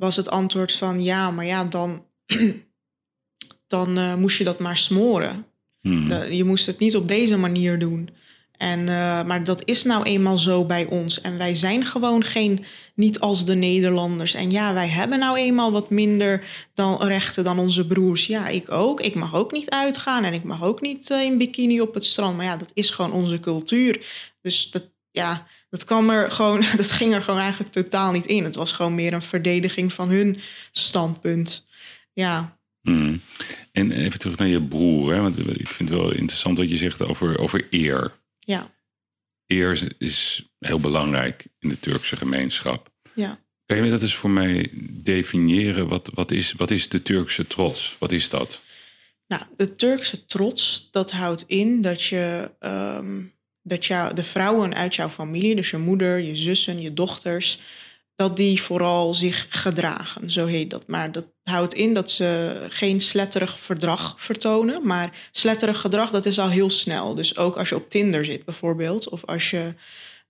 Speaker 2: was het antwoord van ja, maar ja, dan, dan uh, moest je dat maar smoren.
Speaker 1: Hmm.
Speaker 2: De, je moest het niet op deze manier doen. En, uh, maar dat is nou eenmaal zo bij ons. En wij zijn gewoon geen, niet als de Nederlanders. En ja, wij hebben nou eenmaal wat minder dan rechten dan onze broers. Ja, ik ook. Ik mag ook niet uitgaan en ik mag ook niet uh, in bikini op het strand. Maar ja, dat is gewoon onze cultuur. Dus dat, ja, dat, kwam er gewoon, dat ging er gewoon eigenlijk totaal niet in. Het was gewoon meer een verdediging van hun standpunt. Ja.
Speaker 1: Hmm. En even terug naar je broer. Hè? Want ik vind het wel interessant wat je zegt over, over eer.
Speaker 2: Ja.
Speaker 1: Eer is heel belangrijk in de Turkse gemeenschap.
Speaker 2: Ja.
Speaker 1: Kan je dat eens voor mij definiëren? Wat, wat, is, wat is de Turkse trots? Wat is dat?
Speaker 2: Nou, de Turkse trots, dat houdt in dat je... Um, dat jou, de vrouwen uit jouw familie, dus je moeder, je zussen, je dochters, dat die vooral zich gedragen, zo heet dat. Maar dat houdt in dat ze geen sletterig verdrag vertonen. Maar sletterig gedrag, dat is al heel snel. Dus ook als je op Tinder zit bijvoorbeeld, of als je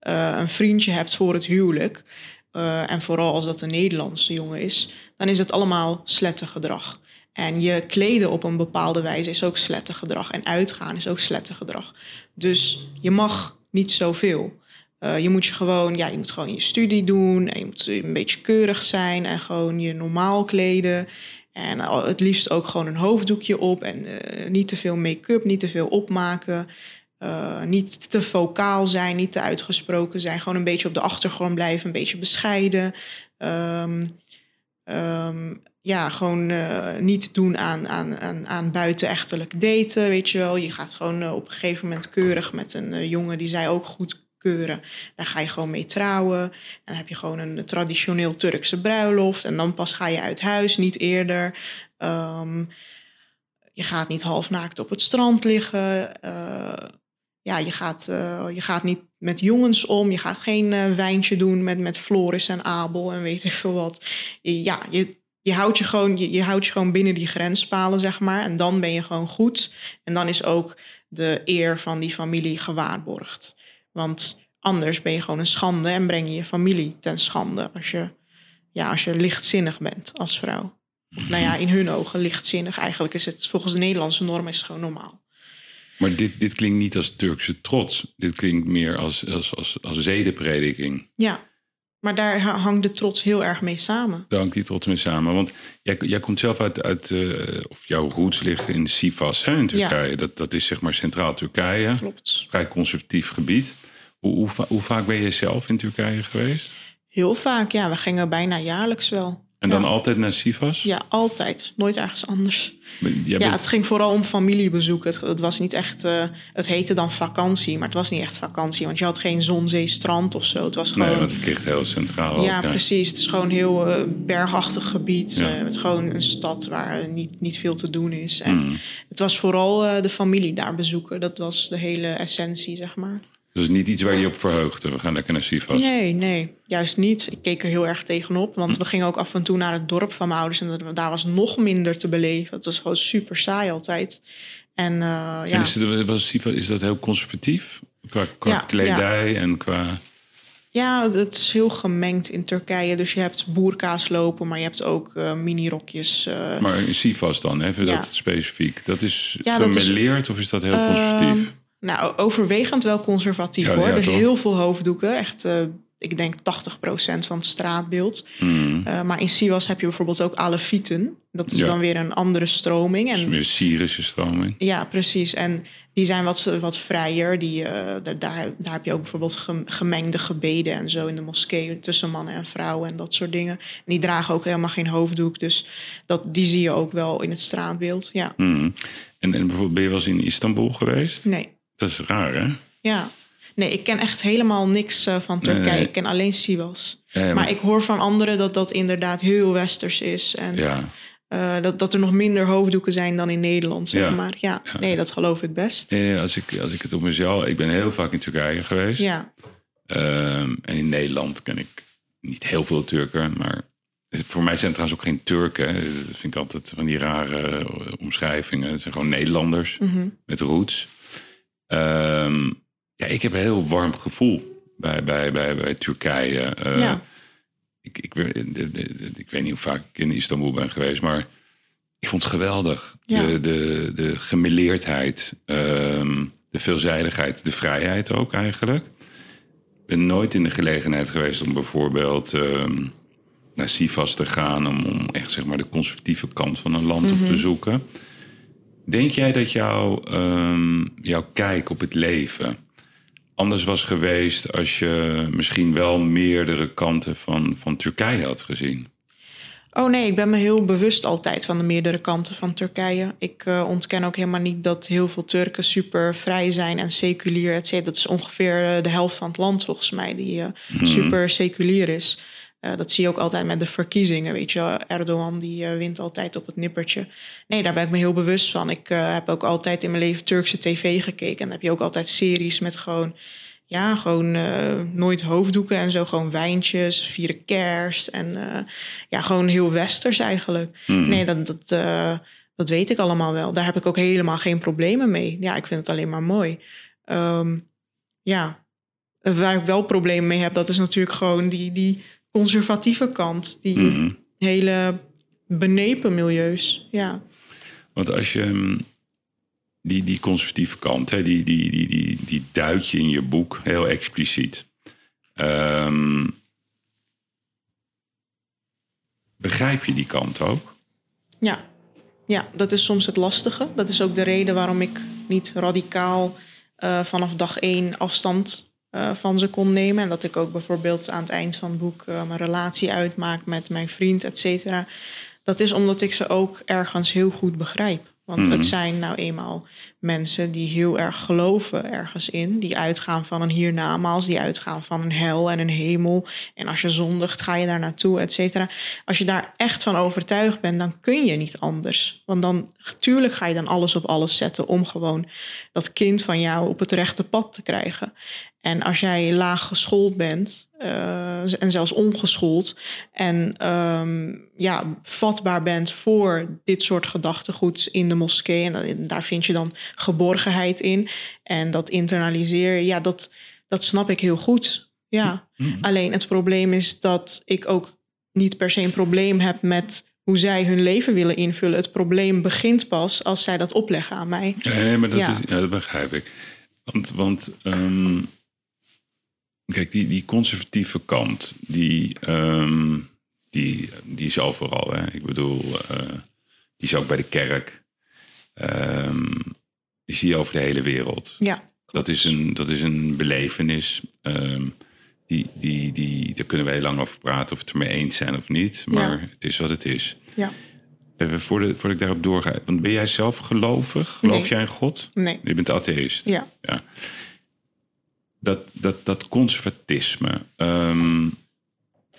Speaker 2: uh, een vriendje hebt voor het huwelijk, uh, en vooral als dat een Nederlandse jongen is, dan is het allemaal slettengedrag. En je kleden op een bepaalde wijze is ook slettengedrag. En uitgaan is ook slettengedrag. Dus je mag niet zoveel. Uh, je moet je gewoon, ja, je moet gewoon je studie doen. En je moet een beetje keurig zijn. En gewoon je normaal kleden. En het liefst ook gewoon een hoofddoekje op. En uh, niet te veel make-up, niet te veel opmaken. Uh, niet te vocaal zijn, niet te uitgesproken zijn. Gewoon een beetje op de achtergrond blijven, een beetje bescheiden. Um, ja, gewoon uh, niet doen aan, aan, aan, aan buitenechtelijk daten, weet je wel. Je gaat gewoon uh, op een gegeven moment keurig met een uh, jongen die zij ook goed keuren. Daar ga je gewoon mee trouwen. En dan heb je gewoon een traditioneel Turkse bruiloft. En dan pas ga je uit huis, niet eerder. Um, je gaat niet halfnaakt op het strand liggen. ja, je gaat, je gaat niet met jongens om. Je gaat geen wijntje doen met, met Floris en Abel en weet ik veel wat. Ja, je, je houdt je, gewoon, je, je houdt je gewoon binnen die grenspalen, zeg maar. En dan ben je gewoon goed. En dan is ook de eer van die familie gewaarborgd. Want anders ben je gewoon een schande en breng je je familie ten schande als je, ja, als je lichtzinnig bent als vrouw. Of nou ja, in hun ogen lichtzinnig. Eigenlijk is het volgens de Nederlandse norm is het gewoon normaal.
Speaker 1: Maar dit, dit klinkt niet als Turkse trots. Dit klinkt meer als, als, als, als zedenprediking.
Speaker 2: Ja, maar daar ha- hangt de trots heel erg mee samen.
Speaker 1: Daar hangt die trots mee samen. Want jij, jij komt zelf uit, uit eh, of jouw roots liggen in Sivas hè, in Turkije. Dat, dat is zeg maar centraal Turkije.
Speaker 2: Klopt.
Speaker 1: Vrij conservatief gebied. Hoe, hoe, hoe vaak ben je zelf in Turkije geweest?
Speaker 2: Heel vaak, ja. We gingen bijna jaarlijks wel.
Speaker 1: En dan altijd naar Sivas?
Speaker 2: Ja, altijd. Nooit ergens anders. Ja, het ging vooral om familiebezoek. Het, het was niet echt... eh, het heette dan vakantie, maar het was niet echt vakantie. Want je had geen zon, zee, strand of zo. Het was gewoon...
Speaker 1: Nee, want het ligt heel centraal. ook,
Speaker 2: ja, precies. Het is gewoon een heel eh, bergachtig gebied.
Speaker 1: Ja.
Speaker 2: eh, met gewoon een stad waar niet, niet veel te doen is. En
Speaker 1: Mm.
Speaker 2: het was vooral de familie daar bezoeken. Dat was de hele essentie, zeg maar.
Speaker 1: Dus niet iets waar je op verheugde. We gaan lekker naar Sivas.
Speaker 2: Nee, nee, juist niet. Ik keek er heel erg tegenop. Want we gingen ook af en toe naar het dorp van mijn ouders. En daar was nog minder te beleven. Het was gewoon super saai altijd. En eh, ja,
Speaker 1: En is, het, was Sivas, is dat heel conservatief? Qua, qua
Speaker 2: Ja,
Speaker 1: kledij en qua...
Speaker 2: ja, het is heel gemengd in Turkije. Dus je hebt boerka's lopen, maar je hebt ook eh mini-rokjes. eh,
Speaker 1: Maar in Sivas dan, even
Speaker 2: Ja.
Speaker 1: dat specifiek. Dat is
Speaker 2: Ja, dat is-
Speaker 1: gemêleerd of is dat heel
Speaker 2: Ehm,
Speaker 1: conservatief?
Speaker 2: Nou, overwegend wel conservatief
Speaker 1: Ja,
Speaker 2: hoor.
Speaker 1: ja,
Speaker 2: dus
Speaker 1: toch?
Speaker 2: heel veel hoofddoeken. Echt, eh, ik denk 80% van het straatbeeld.
Speaker 1: Mm.
Speaker 2: Eh, maar in Sivas heb je bijvoorbeeld ook alefieten. Dat is
Speaker 1: Ja.
Speaker 2: dan weer een andere stroming.
Speaker 1: Dat is
Speaker 2: En
Speaker 1: meer Syrische stroming.
Speaker 2: Ja, precies. En die zijn wat, wat vrijer. Die, eh, daar, daar, daar heb je ook bijvoorbeeld gem- gemengde gebeden en zo in de moskee tussen mannen en vrouwen en dat soort dingen. En die dragen ook helemaal geen hoofddoek. Dus dat, die zie je ook wel in het straatbeeld. Ja,
Speaker 1: Mm. En, en bijvoorbeeld ben je wel eens in Istanbul geweest?
Speaker 2: nee.
Speaker 1: Dat is raar, hè?
Speaker 2: Ja. Nee, ik ken echt helemaal niks eh, van Turkije.
Speaker 1: nee.
Speaker 2: Ik ken alleen Sivas.
Speaker 1: Ja,
Speaker 2: maar
Speaker 1: want-
Speaker 2: ik hoor van anderen dat dat inderdaad heel westers is. En
Speaker 1: Ja,
Speaker 2: eh, dat, dat er nog minder hoofddoeken zijn dan in Nederland, zeg
Speaker 1: Ja.
Speaker 2: maar. Ja, nee, dat geloof ik best.
Speaker 1: Als, ik, als ik het op mezelf... Ik ben heel vaak in Turkije geweest.
Speaker 2: Ja,
Speaker 1: Ehm, en in Nederland ken ik niet heel veel Turken, maar voor mij zijn het trouwens ook geen Turken. Dat vind ik altijd van die rare eh, omschrijvingen. Het zijn gewoon Nederlanders
Speaker 2: mhm.
Speaker 1: met roots. Ehm, ja, ik heb een heel warm gevoel bij, bij, bij, bij Turkije. Eh,
Speaker 2: Ja.
Speaker 1: ik, ik, ik weet niet hoe vaak ik in Istanbul ben geweest, maar ik vond het geweldig.
Speaker 2: Ja.
Speaker 1: De, de, de gemeleerdheid, ehm, de veelzijdigheid, de vrijheid ook eigenlijk. Ik ben nooit in de gelegenheid geweest om bijvoorbeeld ehm, naar Sivas te gaan... Om, om echt zeg maar, de conservatieve kant van een land op te zoeken. Denk jij dat jouw, ehm, jouw kijk op het leven anders was geweest... als je misschien wel meerdere kanten van, van Turkije had gezien?
Speaker 2: Oh nee, ik ben me heel bewust altijd van de meerdere kanten van Turkije. Ik eh, ontken ook helemaal niet dat heel veel Turken super vrij zijn en seculier. Et cetera. Dat is ongeveer eh, de helft van het land volgens mij die eh, super seculier is. Eh, dat zie je ook altijd met de verkiezingen, weet je. Erdogan die eh, wint altijd op het nippertje. Nee, daar ben ik me heel bewust van. Ik eh, heb ook altijd in mijn leven Turkse tv gekeken. En dan heb je ook altijd series met gewoon... Ja, gewoon nooit hoofddoeken en zo. Gewoon wijntjes, vieren kerst. En ja, gewoon heel westers eigenlijk. Nee, dat, dat, dat weet ik allemaal wel. Daar heb ik ook helemaal geen problemen mee. Ja, ik vind het alleen maar mooi. Ehm, ja, waar ik wel problemen mee heb, dat is natuurlijk gewoon die, die conservatieve kant. Die
Speaker 1: Mhm.
Speaker 2: hele benepen milieus. Ja,
Speaker 1: Want als je mm, die, die conservatieve kant, hè, die, die, die, die, die duid je in je boek heel expliciet. Ehm, begrijp je die kant ook?
Speaker 2: ja. Ja, dat is soms het lastige. Dat is ook de reden waarom ik niet radicaal eh, vanaf dag één afstand eh, van ze kon nemen. En dat ik ook bijvoorbeeld aan het eind van het boek eh, mijn relatie uitmaak met mijn vriend, et cetera. Dat is omdat ik ze ook ergens heel goed begrijp. Want
Speaker 1: Mhm.
Speaker 2: het zijn nou eenmaal mensen die heel erg geloven ergens in. Die uitgaan van een hiernamaals, die uitgaan van een hel en een hemel. En als je zondigt, ga je daar naartoe, et cetera. Als je daar echt van overtuigd bent, dan kun je niet anders. Want dan, tuurlijk ga je dan alles op alles zetten om gewoon dat kind van jou op het rechte pad te krijgen. En als jij laag geschoold bent, eh, en zelfs ongeschoold, en ehm, ja, vatbaar bent voor dit soort gedachtegoed in de moskee, en da- daar vind je dan geborgenheid in, en dat internaliseer je, ja, dat, dat snap ik heel goed. Ja.
Speaker 1: Hm.
Speaker 2: Alleen het probleem is dat ik ook niet per se een probleem heb met hoe zij hun leven willen invullen. Het probleem begint pas als zij dat opleggen aan mij.
Speaker 1: Ja, nee, maar dat,
Speaker 2: Ja.
Speaker 1: Is, ja, dat begrijp ik. Want, want ehm, kijk, die, die conservatieve kant, die, ehm, die, die is overal. Hè? Ik bedoel, eh, die is ook bij de kerk. Ehm, die zie je over de hele wereld.
Speaker 2: Ja,
Speaker 1: Dat is een, dat is een belevenis. ehm, die, die, die, daar kunnen wij lang over praten of we het ermee eens zijn of niet. Maar
Speaker 2: Ja.
Speaker 1: het is wat het is.
Speaker 2: ja.
Speaker 1: Even voordat, voordat ik daarop doorga. Want ben jij zelf gelovig? Geloof
Speaker 2: Nee.
Speaker 1: jij in God?
Speaker 2: Nee.
Speaker 1: Je bent atheïst.
Speaker 2: Ja.
Speaker 1: Dat, dat, dat conservatisme. ehm,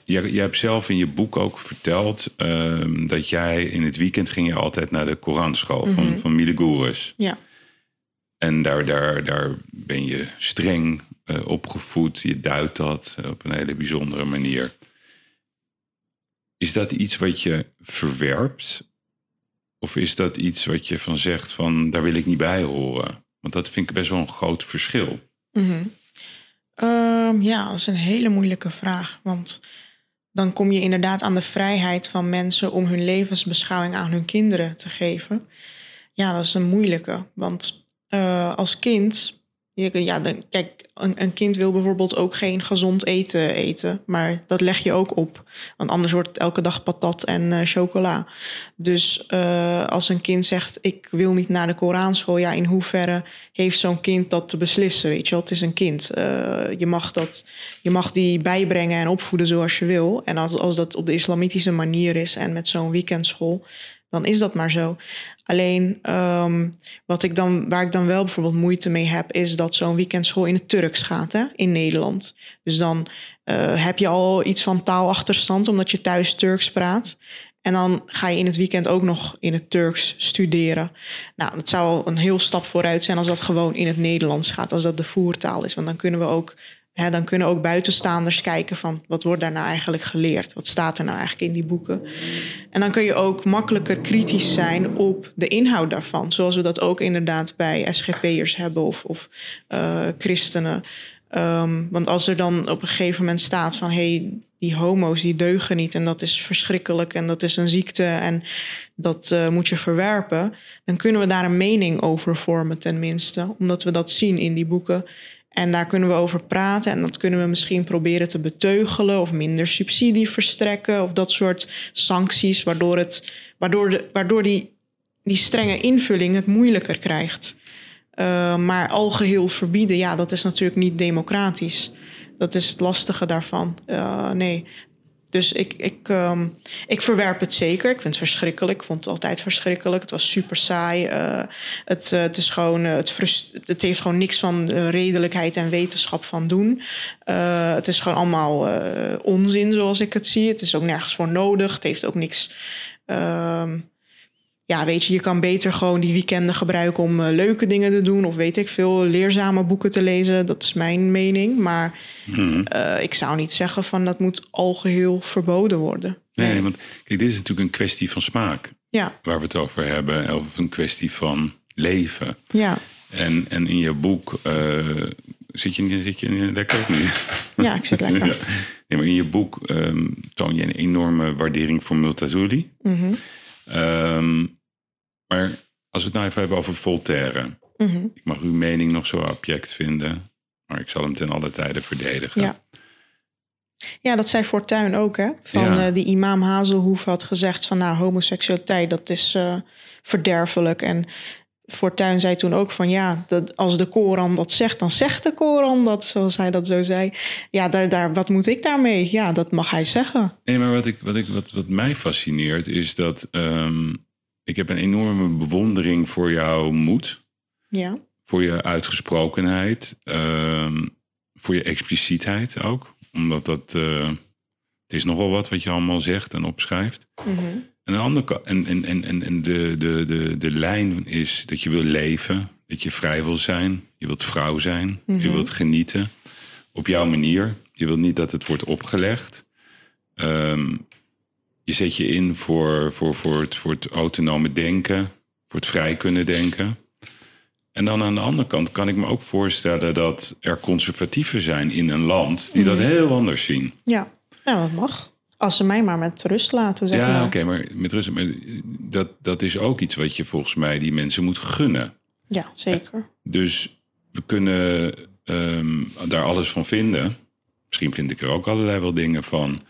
Speaker 1: jij, jij hebt zelf in je boek ook verteld ehm, dat jij in het weekend ging je altijd naar de Koranschool van,
Speaker 2: Mhm.
Speaker 1: van Milegurus.
Speaker 2: Ja.
Speaker 1: En daar, daar, daar ben je streng eh, opgevoed. Je duidt dat eh, op een hele bijzondere manier. Is dat iets wat je verwerpt? Of is dat iets wat je van zegt van daar wil ik niet bij horen? Want dat vind ik best wel een groot verschil.
Speaker 2: Mhm. Ehm, ja, dat is een hele moeilijke vraag. Want dan kom je inderdaad aan de vrijheid van mensen om hun levensbeschouwing aan hun kinderen te geven. Ja, dat is een moeilijke. Want eh, als kind, ja, dan, kijk, een, een kind wil bijvoorbeeld ook geen gezond eten eten. Maar dat leg je ook op. Want anders wordt het elke dag patat en eh, chocola. Dus eh, als een kind zegt, ik wil niet naar de Koranschool, ja, in hoeverre heeft zo'n kind dat te beslissen? Weet je wel, het is een kind. Eh, je, mag dat, je mag die bijbrengen en opvoeden zoals je wil. En als, als dat op de islamitische manier is en met zo'n weekendschool, dan is dat maar zo. Alleen ehm, wat ik dan, waar ik dan wel bijvoorbeeld moeite mee heb, is dat zo'n weekendschool in het Turks gaat hè, in Nederland. Dus dan eh, heb je al iets van taalachterstand, omdat je thuis Turks praat. En dan ga je in het weekend ook nog in het Turks studeren. Nou, dat zou al een heel stap vooruit zijn als dat gewoon in het Nederlands gaat, als dat de voertaal is. Want dan kunnen we ook, dan kunnen ook buitenstaanders kijken van wat wordt daar nou eigenlijk geleerd? Wat staat er nou eigenlijk in die boeken? En dan kun je ook makkelijker kritisch zijn op de inhoud daarvan. Zoals we dat ook inderdaad bij SGP'ers hebben of, of eh, christenen. Ehm, want als er dan op een gegeven moment staat van... hey, die homo's die deugen niet en dat is verschrikkelijk... en dat is een ziekte en dat eh, moet je verwerpen... dan kunnen we daar een mening over vormen tenminste. Omdat we dat zien in die boeken. En daar kunnen we over praten en dat kunnen we misschien proberen te beteugelen... of minder subsidie verstrekken of dat soort sancties... waardoor, het, waardoor, de, waardoor die, die strenge invulling het moeilijker krijgt... Uh, maar algeheel verbieden, ja, dat is natuurlijk niet democratisch. Dat is het lastige daarvan. Uh, nee. Dus ik, ik, um, ik verwerp het zeker. Ik vind het verschrikkelijk. Ik vond het altijd verschrikkelijk. Het was super saai. Uh, het, het, is gewoon, het, frust het heeft gewoon niks van redelijkheid en wetenschap van doen. Het is gewoon allemaal onzin zoals ik het zie. Het is ook nergens voor nodig. Het heeft ook niks. Uh, ja, weet je, je kan beter gewoon die weekenden gebruiken om uh, leuke dingen te doen. Of weet ik veel, leerzame boeken te lezen. Dat is mijn mening. Maar
Speaker 1: Hmm.
Speaker 2: uh, ik zou niet zeggen van dat moet algeheel verboden worden.
Speaker 1: Nee, nee, want kijk, dit is natuurlijk een kwestie van smaak.
Speaker 2: Ja.
Speaker 1: Waar we het over hebben. Of een kwestie van leven.
Speaker 2: Ja.
Speaker 1: En, en in je boek uh, zit, je, zit je lekker ook niet?
Speaker 2: Ja, ik zit lekker.
Speaker 1: ja. Nee, maar in je boek um, toon je een enorme waardering voor Multatuli.
Speaker 2: Mm -hmm.
Speaker 1: um, maar als we het nou even hebben over Voltaire.
Speaker 2: Mm -hmm.
Speaker 1: Ik mag uw mening nog zo object vinden. Maar ik zal hem ten alle tijde verdedigen.
Speaker 2: Ja. Ja, dat zei Fortuyn ook, hè? Van
Speaker 1: Ja.
Speaker 2: uh, die imam Hazelhoef had gezegd van... nou, homoseksualiteit, dat is uh, verderfelijk. En Fortuyn zei toen ook van... ja, dat als de Koran dat zegt, dan zegt de Koran dat, zoals hij dat zo zei. Ja, daar, daar, wat moet ik daarmee? Ja, dat mag hij zeggen.
Speaker 1: Nee, maar wat, ik, wat, ik, wat, wat mij fascineert is dat... Um, ik heb een enorme bewondering voor jouw moed.
Speaker 2: Ja.
Speaker 1: Voor je uitgesprokenheid. Um, voor je explicietheid ook. Omdat dat... Uh, het is nogal wat wat je allemaal zegt en opschrijft.
Speaker 2: Mm -hmm.
Speaker 1: En, de andere, en, en, en, en de, de, de, de lijn is dat je wil leven. Dat je vrij wil zijn. Je wilt vrouw zijn. Mm
Speaker 2: Mhm.
Speaker 1: -hmm. Je wilt genieten. Op jouw manier. Je wilt niet dat het wordt opgelegd. Um, je zet je in voor, voor, voor, het, voor het autonome denken. Voor het vrij kunnen denken. En dan aan de andere kant kan ik me ook voorstellen dat er conservatieven zijn in een land die dat
Speaker 2: Mhm.
Speaker 1: heel anders zien.
Speaker 2: Ja, nou, dat mag. Als ze mij maar met rust laten, zeg
Speaker 1: ja, oké, maar met rust. Maar dat, dat is ook iets wat je volgens mij die mensen moet gunnen.
Speaker 2: Ja, zeker.
Speaker 1: Dus we kunnen ehm, daar alles van vinden. Misschien vind ik er ook allerlei wel dingen van.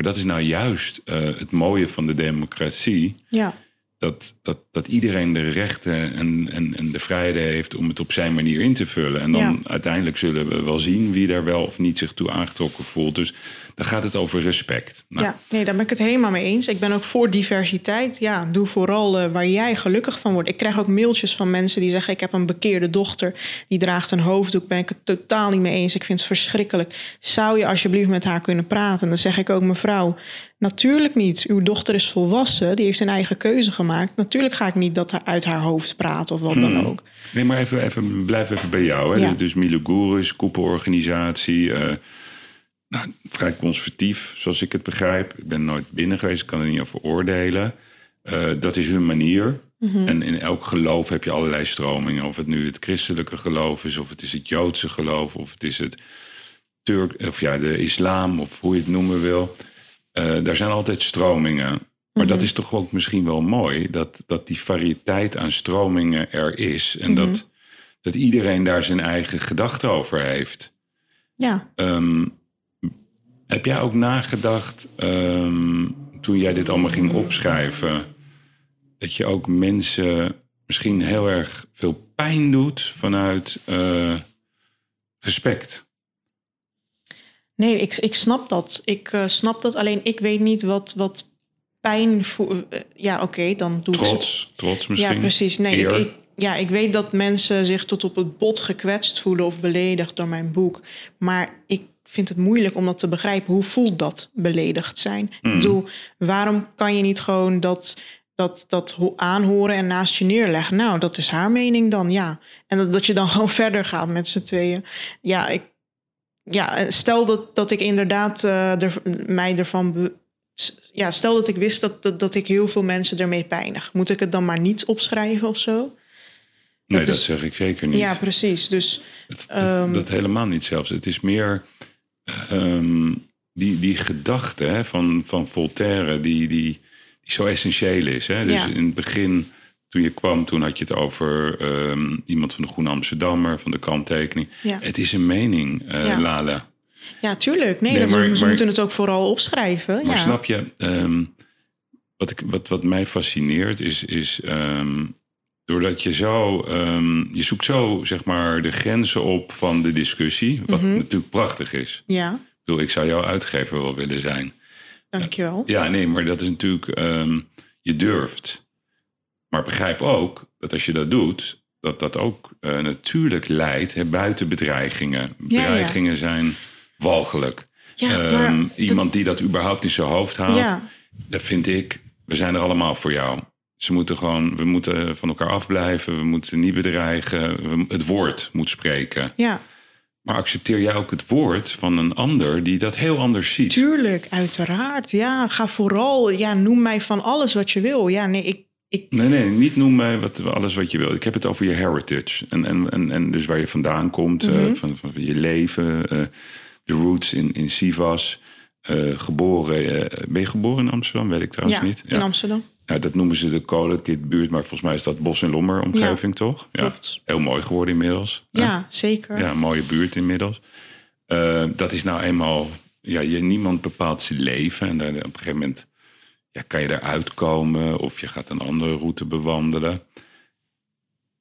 Speaker 1: Maar dat is nou juist eh, het mooie van de democratie.
Speaker 2: Ja,
Speaker 1: Dat, dat, dat iedereen de rechten en, en, en de vrijheden heeft om het op zijn manier in te vullen. En dan
Speaker 2: Ja.
Speaker 1: uiteindelijk zullen we wel zien wie daar wel of niet zich toe aangetrokken voelt. Dus dan gaat het over respect. Nou,
Speaker 2: ja, nee, daar ben ik het helemaal mee eens. Ik ben ook voor diversiteit. Ja, doe vooral eh, waar jij gelukkig van wordt. Ik krijg ook mailtjes van mensen die zeggen... ik heb een bekeerde dochter, die draagt een hoofddoek. Ben ik het totaal niet mee eens. Ik vind het verschrikkelijk. Zou je alsjeblieft met haar kunnen praten? Dan zeg ik ook, mevrouw, natuurlijk niet. Uw dochter is volwassen, die heeft een eigen keuze gemaakt. Natuurlijk ga ik niet dat haar uit haar hoofd praten of wat dan
Speaker 1: Hmm.
Speaker 2: ook.
Speaker 1: Nee, maar even, even, blijf even bij jou. Hè?
Speaker 2: Ja.
Speaker 1: Dus, dus Milo Gouris, koepelorganisatie. eh, nou, vrij conservatief, zoals ik het begrijp. Ik ben nooit binnen geweest, ik kan er niet over oordelen. Eh, dat is hun manier.
Speaker 2: Mhm.
Speaker 1: En in elk geloof heb je allerlei stromingen. Of het nu het christelijke geloof is, of het is het Joodse geloof, of het is het Turk, of ja, de islam, of hoe je het noemen wil. Eh, daar zijn altijd stromingen. Maar dat
Speaker 2: Mhm.
Speaker 1: is toch ook misschien wel mooi, dat, dat die variëteit aan stromingen er is. En
Speaker 2: Mhm.
Speaker 1: dat, dat iedereen daar zijn eigen gedachten over heeft.
Speaker 2: Ja,
Speaker 1: Ehm, heb jij ook nagedacht, ehm, toen jij dit allemaal ging opschrijven, dat je ook mensen misschien heel erg veel pijn doet vanuit eh, respect?
Speaker 2: Nee, ik, ik snap dat. Ik eh, snap dat. Alleen ik weet niet wat, wat pijn voelt. ja, oké, dan doe ik
Speaker 1: Trots, trots misschien?
Speaker 2: Ja, precies. Nee, ik, ik, ja, ik weet dat mensen zich tot op het bot gekwetst voelen of beledigd door mijn boek. Maar ik vind het moeilijk om dat te begrijpen. Hoe voelt dat beledigd zijn?
Speaker 1: Mm.
Speaker 2: Ik bedoel, waarom kan je niet gewoon dat, dat, dat ho- aanhoren en naast je neerleggen? Nou, dat is haar mening dan, ja. En dat, dat je dan gewoon verder gaat met z'n tweeën. Ja, ik, ja stel dat, dat ik inderdaad eh, er, mij ervan... Be, ja, stel dat ik wist dat, dat, dat ik heel veel mensen ermee pijnig. Moet ik het dan maar niet opschrijven of zo?
Speaker 1: nee,
Speaker 2: dat
Speaker 1: dat
Speaker 2: is-
Speaker 1: zeg ik zeker niet.
Speaker 2: Ja, precies. Dus
Speaker 1: dat,
Speaker 2: Ehm.
Speaker 1: dat helemaal niet zelfs. Het is meer ehm, die, die gedachte hè, van, van Voltaire, die, die, die zo essentieel is. Hè? Dus
Speaker 2: Ja.
Speaker 1: in het begin, toen je kwam, toen had je het over ehm, iemand van de Groene Amsterdammer, van de kanttekening.
Speaker 2: ja,
Speaker 1: Het is een mening, eh
Speaker 2: Ja.
Speaker 1: Lale.
Speaker 2: ja tuurlijk. Nee,
Speaker 1: Nee,
Speaker 2: dat-
Speaker 1: maar-
Speaker 2: ze
Speaker 1: maar-
Speaker 2: moeten het ook vooral opschrijven.
Speaker 1: Maar snap je, ehm, wat, ik, wat, wat mij fascineert is, is doordat je zo, ehm, je zoekt zo zeg maar de grenzen op van de discussie, wat
Speaker 2: Mhm.
Speaker 1: natuurlijk prachtig is.
Speaker 2: Ja,
Speaker 1: Ik bedoel, ik zou jouw uitgever wel willen zijn.
Speaker 2: dankjewel.
Speaker 1: Ja, nee, maar dat is natuurlijk, ehm, je durft. Maar begrijp ook dat als je dat doet, dat dat ook eh, natuurlijk leidt hè, buiten bedreigingen.
Speaker 2: ja.
Speaker 1: Bedreigingen zijn walgelijk.
Speaker 2: Ja,
Speaker 1: Ehm,
Speaker 2: dat-
Speaker 1: iemand die dat überhaupt in zijn hoofd haalt,
Speaker 2: ja,
Speaker 1: dat vind ik, we zijn er allemaal voor jou. Ze moeten gewoon, we moeten van elkaar afblijven, we moeten niet bedreigen, we- het woord moet spreken.
Speaker 2: ja,
Speaker 1: Maar accepteer jij ook het woord van een ander die dat heel anders ziet?
Speaker 2: tuurlijk, uiteraard. Ja, ga vooral, ja, noem mij van alles wat je wil. Ja, nee, ik, ik
Speaker 1: Nee, nee, niet noem mij wat, alles wat je wil. Ik heb het over je heritage. En, en, en, en dus waar je vandaan komt, eh,
Speaker 2: Mhm.
Speaker 1: van, van je leven, eh, de roots in, in Sivas. eh, geboren, ben je geboren in Amsterdam? Weet ik trouwens
Speaker 2: ja,
Speaker 1: niet.
Speaker 2: in Amsterdam.
Speaker 1: Nou, dat noemen ze de Kolenkit-buurt, maar volgens mij is dat Bos en Lommer omgeving, toch? Ja,
Speaker 2: Klopt.
Speaker 1: heel mooi geworden inmiddels. hè?
Speaker 2: Ja, zeker.
Speaker 1: Ja, een mooie buurt inmiddels. Eh, dat is nou eenmaal, ja, je, niemand bepaalt zijn leven. En dan, op een gegeven moment ja, kan je eruit komen of je gaat een andere route bewandelen.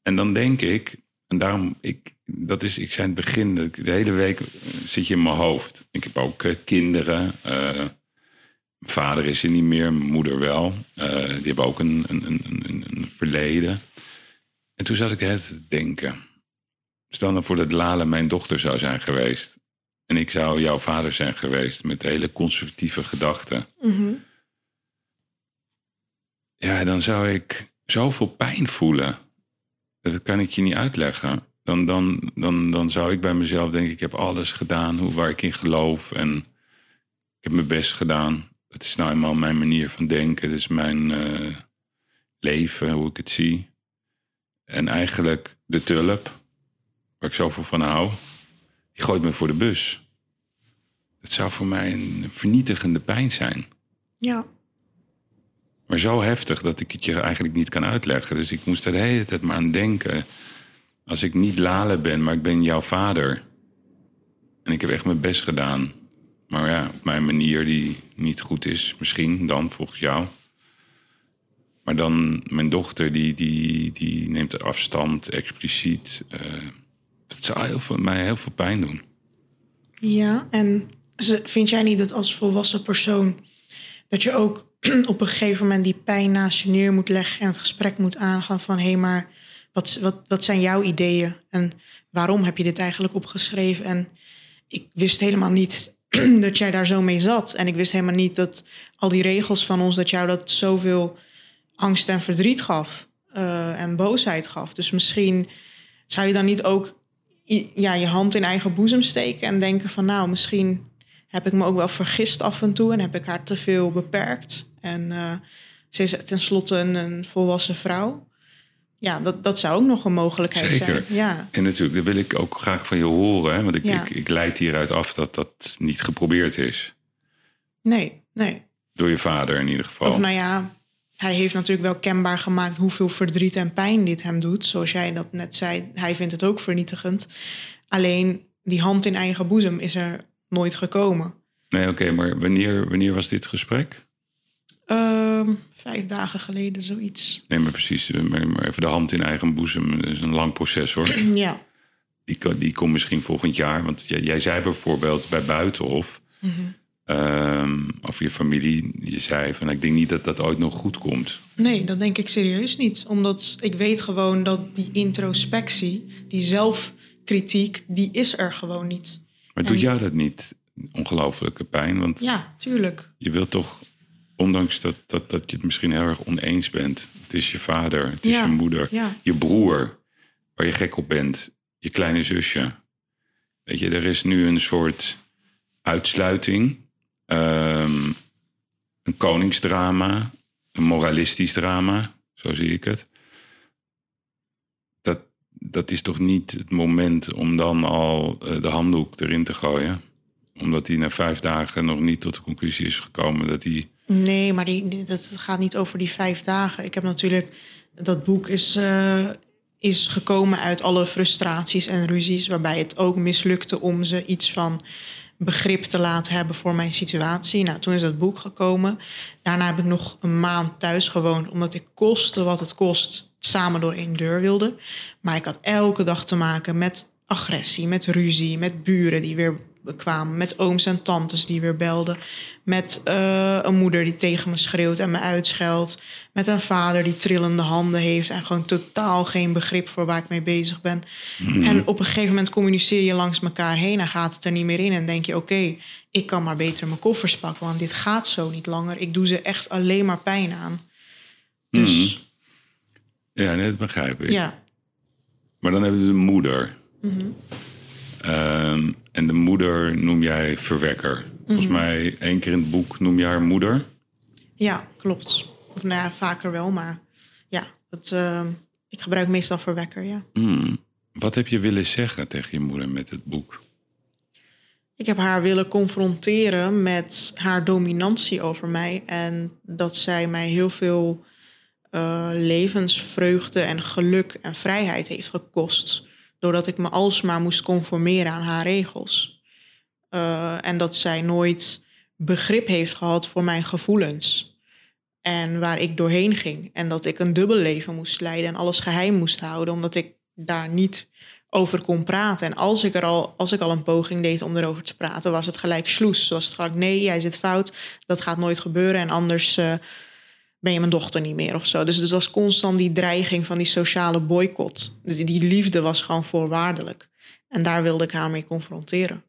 Speaker 1: En dan denk ik, en daarom, ik, dat is, ik zei in het begin, de hele week eh, zit je in mijn hoofd. Ik heb ook eh, kinderen. Vader is er niet meer, mijn moeder wel. Eh, die hebben ook een, een, een, een, verleden. En toen zat ik tijd te denken. Stel nou voor dat Lale mijn dochter zou zijn geweest. En ik zou jouw vader zijn geweest met hele conservatieve gedachten.
Speaker 2: Mhm.
Speaker 1: Ja, dan zou ik zoveel pijn voelen. Dat kan ik je niet uitleggen. Dan, dan, dan, dan zou ik bij mezelf denken, ik heb alles gedaan hoe, waar ik in geloof. En ik heb mijn best gedaan. Het is nou eenmaal mijn manier van denken. Het is mijn eh, leven, hoe ik het zie. En eigenlijk de tulp, waar ik zoveel van hou, die gooit me voor de bus. Het zou voor mij een vernietigende pijn zijn.
Speaker 2: Ja.
Speaker 1: Maar zo heftig dat ik het je eigenlijk niet kan uitleggen. Dus ik moest er de hele tijd maar aan denken. Als ik niet Lale ben, maar ik ben jouw vader. En ik heb echt mijn best gedaan. Maar ja, op mijn manier die niet goed is. Misschien dan, volgens jou. Maar dan mijn dochter, die, die, die neemt afstand, expliciet. Uh, dat zou heel veel, mij heel veel pijn doen.
Speaker 2: Ja, en vind jij niet dat als volwassen persoon... dat je ook op een gegeven moment die pijn naast je neer moet leggen... en het gesprek moet aangaan van... hé, hey, maar wat, wat, wat zijn jouw ideeën? En waarom heb je dit eigenlijk opgeschreven? En ik wist helemaal niet dat jij daar zo mee zat. En ik wist helemaal niet dat al die regels van ons... dat jou dat zoveel angst en verdriet gaf uh, en boosheid gaf. Dus misschien zou je dan niet ook ja, je hand in eigen boezem steken en denken van nou, misschien heb ik me ook wel vergist af en toe en heb ik haar te veel beperkt. En uh, ze is tenslotte een volwassen vrouw. Ja, dat, dat zou ook nog een mogelijkheid
Speaker 1: Zeker.
Speaker 2: zijn. Ja.
Speaker 1: En natuurlijk, dat wil ik ook graag van je horen. Hè? Want ik, ik, ik leid hieruit af dat dat niet geprobeerd is.
Speaker 2: Nee, nee.
Speaker 1: Door je vader in ieder geval.
Speaker 2: Of nou ja, hij heeft natuurlijk wel kenbaar gemaakt hoeveel verdriet en pijn dit hem doet. Zoals jij dat net zei, hij vindt het ook vernietigend. Alleen die hand in eigen boezem is er nooit gekomen.
Speaker 1: Nee, oké, maar wanneer, wanneer was dit gesprek?
Speaker 2: Uh, vijf dagen geleden, zoiets.
Speaker 1: Nee, maar precies. Eh, maar, even de hand in eigen boezem. Dat is een lang proces hoor.
Speaker 2: ja.
Speaker 1: Die, die komt misschien volgend jaar. Want jij, jij zei bijvoorbeeld bij Buitenhof. Mm Um, of je familie, je zei van ik denk niet dat dat ooit nog goed komt.
Speaker 2: Nee, dat denk ik serieus niet. Omdat ik weet gewoon dat die introspectie, die zelfkritiek, die is er gewoon niet.
Speaker 1: Maar doet jou dat niet ongelooflijke pijn? Want
Speaker 2: ja, tuurlijk.
Speaker 1: Je wilt toch, ondanks dat, dat, dat je het misschien heel erg oneens bent. Het is je vader, het is je moeder,
Speaker 2: ja.
Speaker 1: je broer, waar je gek op bent, je kleine zusje. Weet je, er is nu een soort uitsluiting Um, een koningsdrama, een moralistisch drama, zo zie ik het. Dat, dat is toch niet het moment om dan al uh, de handdoek erin te gooien? Omdat hij na vijf dagen nog niet tot de conclusie is gekomen dat hij.
Speaker 2: Nee, maar die, dat gaat niet over die vijf dagen. Ik heb natuurlijk. Dat boek is, uh, is gekomen uit alle frustraties en ruzies. Waarbij het ook mislukte om ze iets van begrip te laten hebben voor mijn situatie. Nou, toen is dat boek gekomen. Daarna heb ik nog een maand thuis gewoond, omdat ik koste wat het kost samen door één deur wilde. Maar ik had elke dag te maken met agressie, met ruzie, met buren die weer kwamen, met ooms en tantes die weer belden, met uh, een moeder die tegen me schreeuwt en me uitscheldt, met een vader die trillende handen heeft en gewoon totaal geen begrip voor waar ik mee bezig ben. Mm. En op een gegeven moment communiceer je langs elkaar heen en gaat het er niet meer in en denk je: oké, ik kan maar beter mijn koffers pakken, want dit gaat zo niet langer. Ik doe ze echt alleen maar pijn aan. Dus.
Speaker 1: Mm. Ja, dat begrijp ik.
Speaker 2: Ja.
Speaker 1: Maar dan hebben we de moeder.
Speaker 2: Mm
Speaker 1: Um, en de moeder noem jij verwekker. Volgens
Speaker 2: Mhm.
Speaker 1: mij één keer in het boek noem je haar moeder.
Speaker 2: Ja, klopt. Of nou ja, vaker wel, maar ja, dat, uh, ik gebruik meestal verwekker, ja.
Speaker 1: Hmm. Wat heb je willen zeggen tegen je moeder met het boek?
Speaker 2: Ik heb haar willen confronteren met haar dominantie over mij. En dat zij mij heel veel uh, levensvreugde en geluk en vrijheid heeft gekost. Doordat ik me alsmaar moest conformeren aan haar regels. Uh, en dat zij nooit begrip heeft gehad voor mijn gevoelens. En waar ik doorheen ging. En dat ik een dubbel leven moest leiden en alles geheim moest houden, omdat ik daar niet over kon praten. En als ik, er al, als ik al een poging deed om erover te praten, was het gelijk sloes. Was het gelijk, nee, jij zit fout, dat gaat nooit gebeuren. En anders uh, ben je mijn dochter niet meer of zo. Dus het was constant die dreiging van die sociale boycott. Die, die liefde was gewoon voorwaardelijk. En daar wilde ik haar mee confronteren.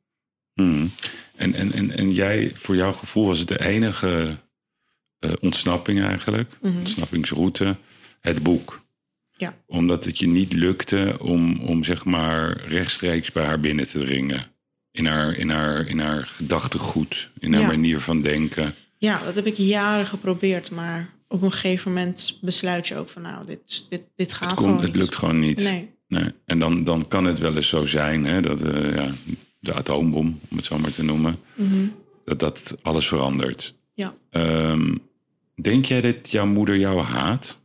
Speaker 1: Hmm. En, en, en, en jij, voor jouw gevoel was het de enige uh, ontsnapping eigenlijk,
Speaker 2: Mhm.
Speaker 1: ontsnappingsroute, het boek.
Speaker 2: Ja.
Speaker 1: Omdat het je niet lukte om, om zeg maar rechtstreeks bij haar binnen te dringen. In haar, in haar, in haar gedachtegoed, in haar
Speaker 2: Ja.
Speaker 1: manier van denken.
Speaker 2: Ja, dat heb ik jaren geprobeerd, maar op een gegeven moment besluit je ook van nou, dit, dit, dit gaat
Speaker 1: Het,
Speaker 2: gewoon
Speaker 1: het lukt gewoon niet.
Speaker 2: Nee,
Speaker 1: Nee. En dan, dan kan het wel eens zo zijn hè, dat eh, ja, de atoombom, om het zo maar te noemen,
Speaker 2: Mhm.
Speaker 1: dat dat alles verandert.
Speaker 2: ja.
Speaker 1: Ehm, denk jij dat jouw moeder jou haat?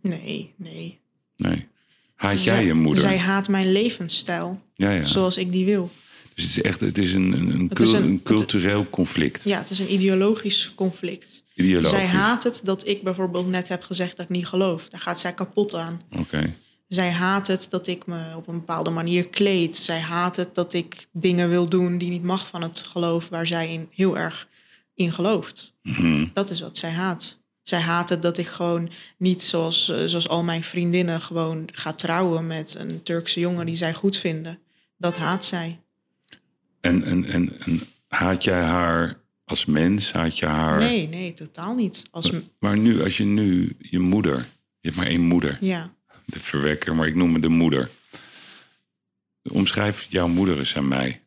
Speaker 2: Nee, nee.
Speaker 1: Nee. Haat
Speaker 2: Zij-
Speaker 1: jij je moeder?
Speaker 2: Zij haat mijn levensstijl,
Speaker 1: ja, ja.
Speaker 2: zoals ik die wil.
Speaker 1: Dus het is echt het is een, een, een,
Speaker 2: Het is
Speaker 1: cul-
Speaker 2: een-
Speaker 1: een cultureel conflict.
Speaker 2: Ja, het is een ideologisch conflict.
Speaker 1: Ideologisch.
Speaker 2: Zij haat het dat ik bijvoorbeeld net heb gezegd dat ik niet geloof. Daar gaat zij kapot aan.
Speaker 1: Oké.
Speaker 2: Zij haat het dat ik me op een bepaalde manier kleed. Zij haat het dat ik dingen wil doen die niet mag van het geloof waar zij in, heel erg in gelooft.
Speaker 1: Mhm.
Speaker 2: Dat is wat zij haat. Zij haat het dat ik gewoon niet zoals, eh, zoals al mijn vriendinnen gewoon ga trouwen met een Turkse jongen die zij goed vinden. Dat haat zij.
Speaker 1: En, en, en, en haat jij haar als mens? Haat je haar...
Speaker 2: Nee, nee, totaal niet. Als, m-
Speaker 1: Maar nu, als je nu je moeder... Je hebt maar één moeder,
Speaker 2: ja.
Speaker 1: de verwekker, maar ik noem me de moeder. Omschrijf jouw moeder eens aan mij.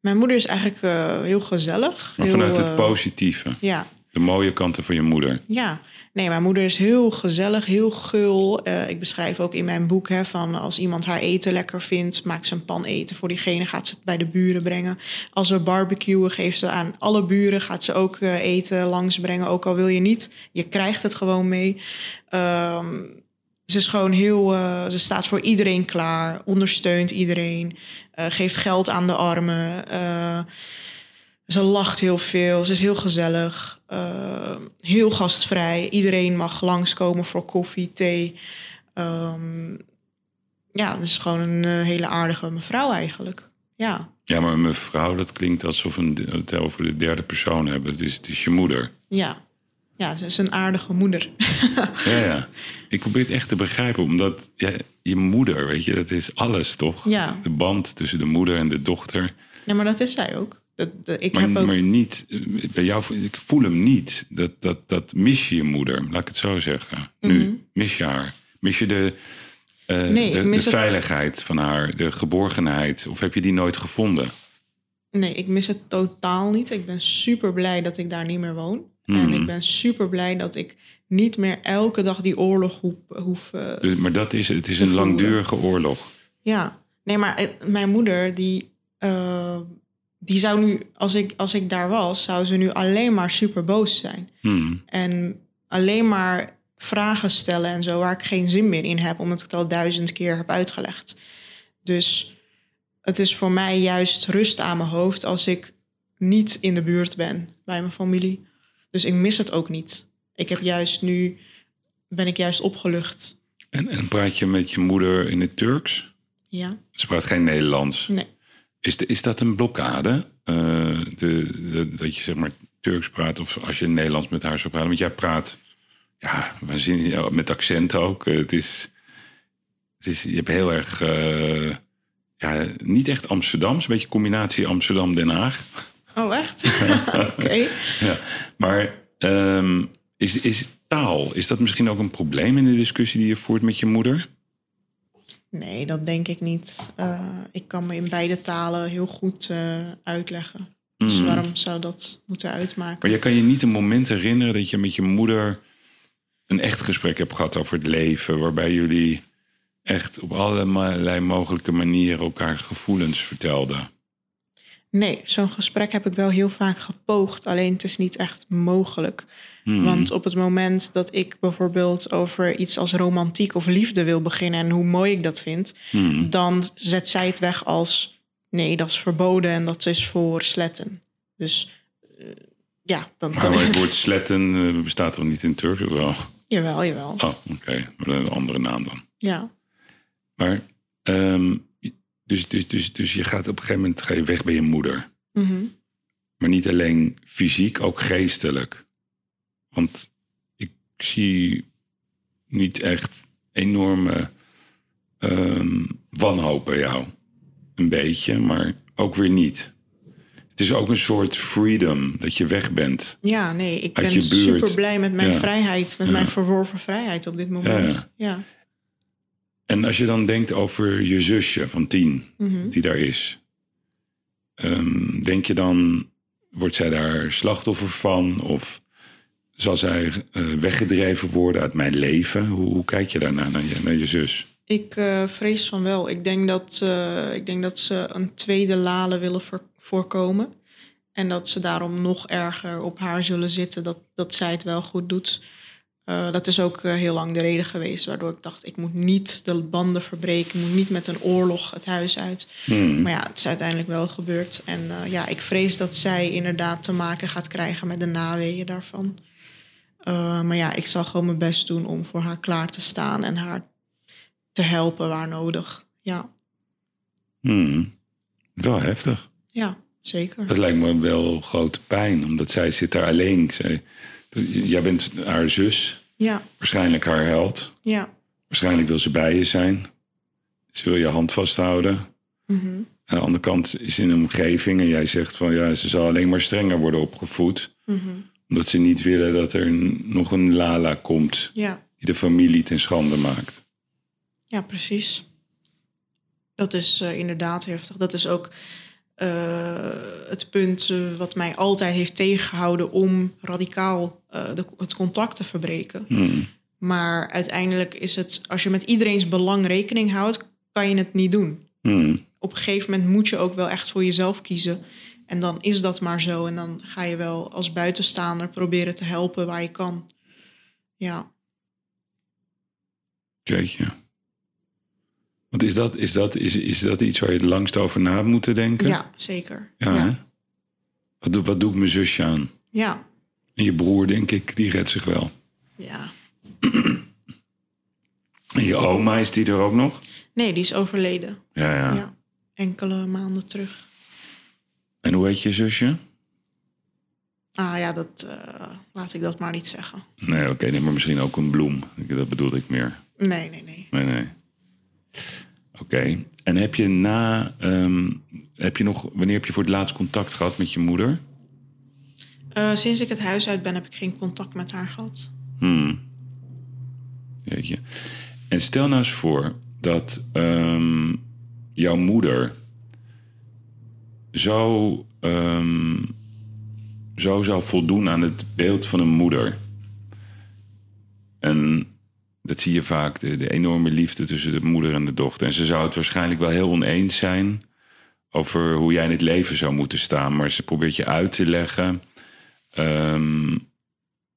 Speaker 2: Mijn moeder is eigenlijk eh, heel gezellig.
Speaker 1: Maar
Speaker 2: heel,
Speaker 1: vanuit het
Speaker 2: eh,
Speaker 1: positieve.
Speaker 2: Ja,
Speaker 1: De mooie kanten van je moeder.
Speaker 2: Ja, nee, mijn moeder is heel gezellig, heel gul. Eh, ik beschrijf ook in mijn boek hè, van als iemand haar eten lekker vindt, maakt ze een pan eten voor diegene, gaat ze het bij de buren brengen. Als we barbecuen, geeft ze aan alle buren, gaat ze ook eh, eten langsbrengen, ook al wil je niet. Je krijgt het gewoon mee. Ehm, ze is gewoon heel, eh, ze staat voor iedereen klaar, ondersteunt iedereen, geeft geld aan de armen. Ze lacht heel veel, ze is heel gezellig, eh, heel gastvrij. Iedereen mag langskomen voor koffie, thee. Ehm, ja, dus gewoon een eh, hele aardige mevrouw eigenlijk. Ja,
Speaker 1: Ja, maar mevrouw, dat klinkt alsof we het over de derde persoon hebben. Het is, het is je moeder.
Speaker 2: ja. Ja, ze is een aardige moeder.
Speaker 1: Ja, ja. Ik probeer het echt te begrijpen, omdat ja, je moeder, weet je, dat is alles toch?
Speaker 2: Ja.
Speaker 1: De band tussen de moeder en de dochter.
Speaker 2: nee, maar dat is zij ook. Dat, dat- ik
Speaker 1: Maar,
Speaker 2: heb ook...
Speaker 1: maar niet, eh, bij jou, ik voel hem niet. Dat, dat, dat mis je je moeder, laat ik het zo zeggen.
Speaker 2: Mhm.
Speaker 1: Nu, mis je haar. Mis je de, eh,
Speaker 2: Nee,
Speaker 1: de,
Speaker 2: het-
Speaker 1: veiligheid van haar, de geborgenheid? Of heb je die nooit gevonden?
Speaker 2: Nee, ik mis het totaal niet. Ik ben super blij dat ik daar niet meer woon. En
Speaker 1: Mhm.
Speaker 2: ik ben super blij dat ik niet meer elke dag die oorlog hoef... hoef eh,
Speaker 1: Dus- maar dat is, het is een langdurige oorlog.
Speaker 2: Ja, nee, maar het- mijn moeder, die, die zou nu, als ik, als ik daar was, zou ze nu alleen maar super boos zijn.
Speaker 1: Hmm.
Speaker 2: En alleen maar vragen stellen en zo, waar ik geen zin meer in heb, omdat ik het al duizend keer heb uitgelegd. Dus het is voor mij juist rust aan mijn hoofd als ik niet in de buurt ben bij mijn familie. Dus ik mis het ook niet. Ik heb juist nu, ben ik juist opgelucht.
Speaker 1: En, en praat je met je moeder in het Turks?
Speaker 2: Ja,
Speaker 1: Ze praat geen Nederlands.
Speaker 2: nee.
Speaker 1: Is, de, is dat een blokkade? Eh, de, de- dat je zeg maar Turks praat of als je Nederlands met haar zou praten? Want jij praat ja, waanzinnig, met accent ook. Eh, het is, het is, je hebt heel erg, eh, ja, niet echt Amsterdams, een beetje combinatie Amsterdam-Den Haag.
Speaker 2: Oh, echt? Oké.
Speaker 1: Ja, maar ehm, is, is taal, is dat misschien ook een probleem in de discussie die je voert met je moeder?
Speaker 2: Nee, dat denk ik niet. Eh, ik kan me in beide talen heel goed eh, uitleggen. Dus
Speaker 1: Mm.
Speaker 2: waarom zou dat moeten uitmaken?
Speaker 1: Maar je kan je niet een moment herinneren dat je met je moeder een echt gesprek hebt gehad over het leven, waarbij jullie echt op allerlei mogelijke manieren elkaar gevoelens vertelden.
Speaker 2: Nee, zo'n gesprek heb ik wel heel vaak gepoogd. Alleen het is niet echt mogelijk.
Speaker 1: Hmm.
Speaker 2: Want op het moment dat ik bijvoorbeeld over iets als romantiek of liefde wil beginnen... en hoe mooi ik dat vind...
Speaker 1: Hmm.
Speaker 2: dan zet zij het weg als... nee, dat is verboden en dat is voor sletten. Dus eh, ja, dan...
Speaker 1: Maar
Speaker 2: dan
Speaker 1: het woord sletten eh, bestaat toch niet in Turks? Wel?
Speaker 2: jawel, jawel.
Speaker 1: Oh, oké. Maar is een andere naam dan.
Speaker 2: Ja.
Speaker 1: Maar, ehm, dus, dus, dus, dus je gaat op een gegeven moment ga je weg bij je moeder.
Speaker 2: Mhm.
Speaker 1: Maar niet alleen fysiek, ook geestelijk. Want ik zie niet echt enorme ehm, wanhoop bij jou. Een beetje, maar ook weer niet. Het is ook een soort freedom dat je weg bent.
Speaker 2: Ja, nee, ik ben super blij met mijn
Speaker 1: Ja.
Speaker 2: vrijheid, met
Speaker 1: Ja.
Speaker 2: mijn verworven vrijheid op dit moment.
Speaker 1: Ja,
Speaker 2: Ja.
Speaker 1: En als je dan denkt over je zusje van tien,
Speaker 2: Mhm.
Speaker 1: die daar is. ehm, denk je dan, wordt zij daar slachtoffer van? Of zal zij eh, weggedreven worden uit mijn leven? Hoe, hoe kijk je daarna naar je, naar je zus?
Speaker 2: Ik eh, vrees van wel. Ik denk, dat, eh, ik denk dat ze een tweede Lale willen voor- voorkomen. En dat ze daarom nog erger op haar zullen zitten. Dat, dat zij het wel goed doet. Dat is ook heel lang de reden geweest. Waardoor ik dacht, ik moet niet de banden verbreken. Ik moet niet met een oorlog het huis uit.
Speaker 1: Hmm.
Speaker 2: Maar ja, het is uiteindelijk wel gebeurd. En ja, ik vrees dat zij inderdaad te maken gaat krijgen met de naweeën daarvan. Eh, maar ja, ik zal gewoon mijn best doen om voor haar klaar te staan en haar te helpen waar nodig. Ja,
Speaker 1: Hmm. Wel heftig.
Speaker 2: ja zeker.
Speaker 1: Dat lijkt me wel grote pijn, omdat zij zit daar alleen. Zij, jij bent haar zus,
Speaker 2: Ja,
Speaker 1: waarschijnlijk haar held.
Speaker 2: ja.
Speaker 1: Waarschijnlijk wil ze bij je zijn. Ze wil je hand vasthouden.
Speaker 2: mhm,
Speaker 1: Aan de andere kant is in een omgeving en jij zegt van ja, ze zal alleen maar strenger worden opgevoed.
Speaker 2: mhm.
Speaker 1: Omdat ze niet willen dat er nog een Lala komt
Speaker 2: Ja,
Speaker 1: die de familie ten schande maakt.
Speaker 2: ja, precies. Dat is eh, inderdaad heftig. Dat is ook eh, het punt eh, wat mij altijd heeft tegengehouden om radicaal de, het contact te verbreken.
Speaker 1: Hmm.
Speaker 2: Maar uiteindelijk is het, als je met iedereen's belang rekening houdt, kan je het niet doen.
Speaker 1: Hmm.
Speaker 2: Op een gegeven moment moet je ook wel echt voor jezelf kiezen. En dan is dat maar zo. En dan ga je wel als buitenstaander proberen te helpen waar je kan. Ja,
Speaker 1: Jeetje. Want is dat, is, dat, is, is dat iets waar je het langst over na moeten denken?
Speaker 2: ja zeker.
Speaker 1: Ja,
Speaker 2: ja.
Speaker 1: Wat, doe, wat doe ik mijn zusje aan?
Speaker 2: ja.
Speaker 1: En je broer, denk ik, die redt zich wel.
Speaker 2: ja.
Speaker 1: En je oma, is die er ook nog?
Speaker 2: Nee, die is overleden.
Speaker 1: Ja, ja.
Speaker 2: Ja. Enkele maanden terug.
Speaker 1: En hoe heet je zusje?
Speaker 2: Ah ja, dat eh, laat ik dat maar niet zeggen.
Speaker 1: Nee, oké, nee, maar misschien ook een bloem. Dat bedoelde ik meer.
Speaker 2: Nee, nee, nee.
Speaker 1: Nee, nee. Oké. En heb je na, ehm, heb je nog, wanneer heb je voor het laatst contact gehad met je moeder?
Speaker 2: Eh, sinds ik het huis uit ben, heb ik geen contact met haar gehad.
Speaker 1: Hmm. Jeetje. En stel nou eens voor dat ehm, jouw moeder zo, ehm, zo zou voldoen aan het beeld van een moeder. En dat zie je vaak, de, de enorme liefde tussen de moeder en de dochter. En ze zou het waarschijnlijk wel heel oneens zijn over hoe jij in het leven zou moeten staan. Maar ze probeert je uit te leggen ehm,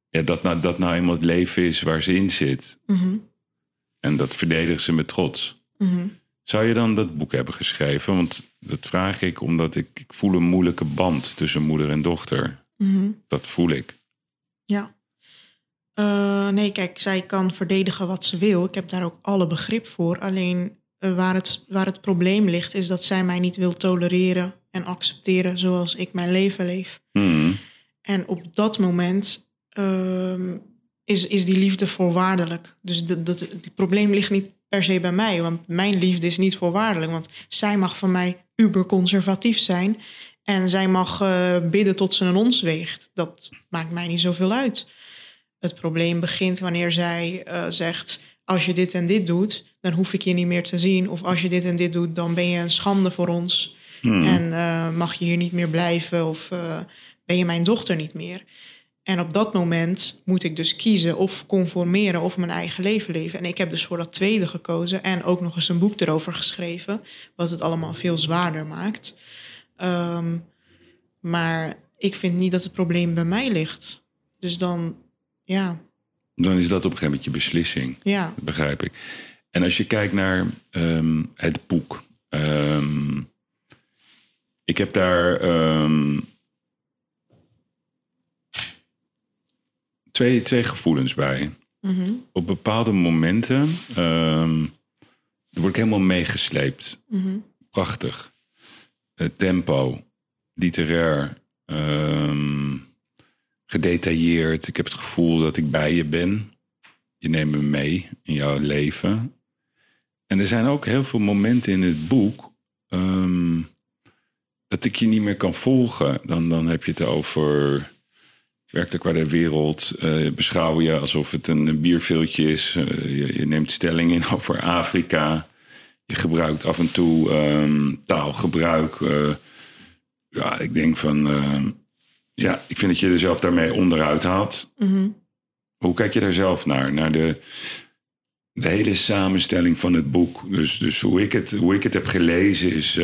Speaker 1: ja, dat, nou, dat nou eenmaal het leven is waar ze in zit.
Speaker 2: Mhm,
Speaker 1: En dat verdedigen ze met trots.
Speaker 2: mhm.
Speaker 1: Zou je dan dat boek hebben geschreven? Want dat vraag ik omdat ik, ik voel een moeilijke band tussen moeder en dochter.
Speaker 2: Mhm.
Speaker 1: Dat voel ik.
Speaker 2: Ja. Eh, nee, kijk, zij kan verdedigen wat ze wil. Ik heb daar ook alle begrip voor. Alleen eh, waar, het, waar het probleem ligt, is dat zij mij niet wil tolereren en accepteren zoals ik mijn leven leef.
Speaker 1: Hmm.
Speaker 2: En op dat moment ehm, is, is die liefde voorwaardelijk. Dus dat, dat, het probleem ligt niet per se bij mij, want mijn liefde is niet voorwaardelijk. Want zij mag van mij uberconservatief zijn en zij mag eh, bidden tot ze een ons weegt. Dat maakt mij niet zoveel uit. Het probleem begint wanneer zij eh, zegt: Als je dit en dit doet, dan hoef ik je niet meer te zien. Of als je dit en dit doet, dan ben je een schande voor ons.
Speaker 1: Hmm.
Speaker 2: En eh, mag je hier niet meer blijven of ben je mijn dochter niet meer? En op dat moment moet ik dus kiezen of conformeren of mijn eigen leven leven. En ik heb dus voor dat tweede gekozen en ook nog eens een boek erover geschreven, wat het allemaal veel zwaarder maakt. Ehm, maar ik vind niet dat het probleem bij mij ligt. Dus dan, ja,
Speaker 1: Dan is dat op een gegeven moment je beslissing.
Speaker 2: ja,
Speaker 1: Dat begrijp ik. En als je kijkt naar ehm, het boek. ehm, ik heb daar twee, twee gevoelens bij.
Speaker 2: mhm,
Speaker 1: Op bepaalde momenten ehm, word ik helemaal meegesleept.
Speaker 2: mhm,
Speaker 1: Prachtig. Het tempo, literair, ehm, gedetailleerd. Ik heb het gevoel dat ik bij je ben. Je neemt me mee in jouw leven. En er zijn ook heel veel momenten in het boek ehm, dat ik je niet meer kan volgen. Dan, dan heb je het over werkelijk waar de wereld eh, beschouw je alsof het een, een bierveeltje is. Eh, je, je neemt stelling in over Afrika. Je gebruikt af en toe ehm, taalgebruik. eh, ja, ik denk van. ehm, ja, ik vind dat je er zelf daarmee onderuit haalt.
Speaker 2: Mhm.
Speaker 1: Hoe kijk je daar zelf naar? Naar de, de hele samenstelling van het boek. Dus, dus hoe, ik het, hoe ik het heb gelezen is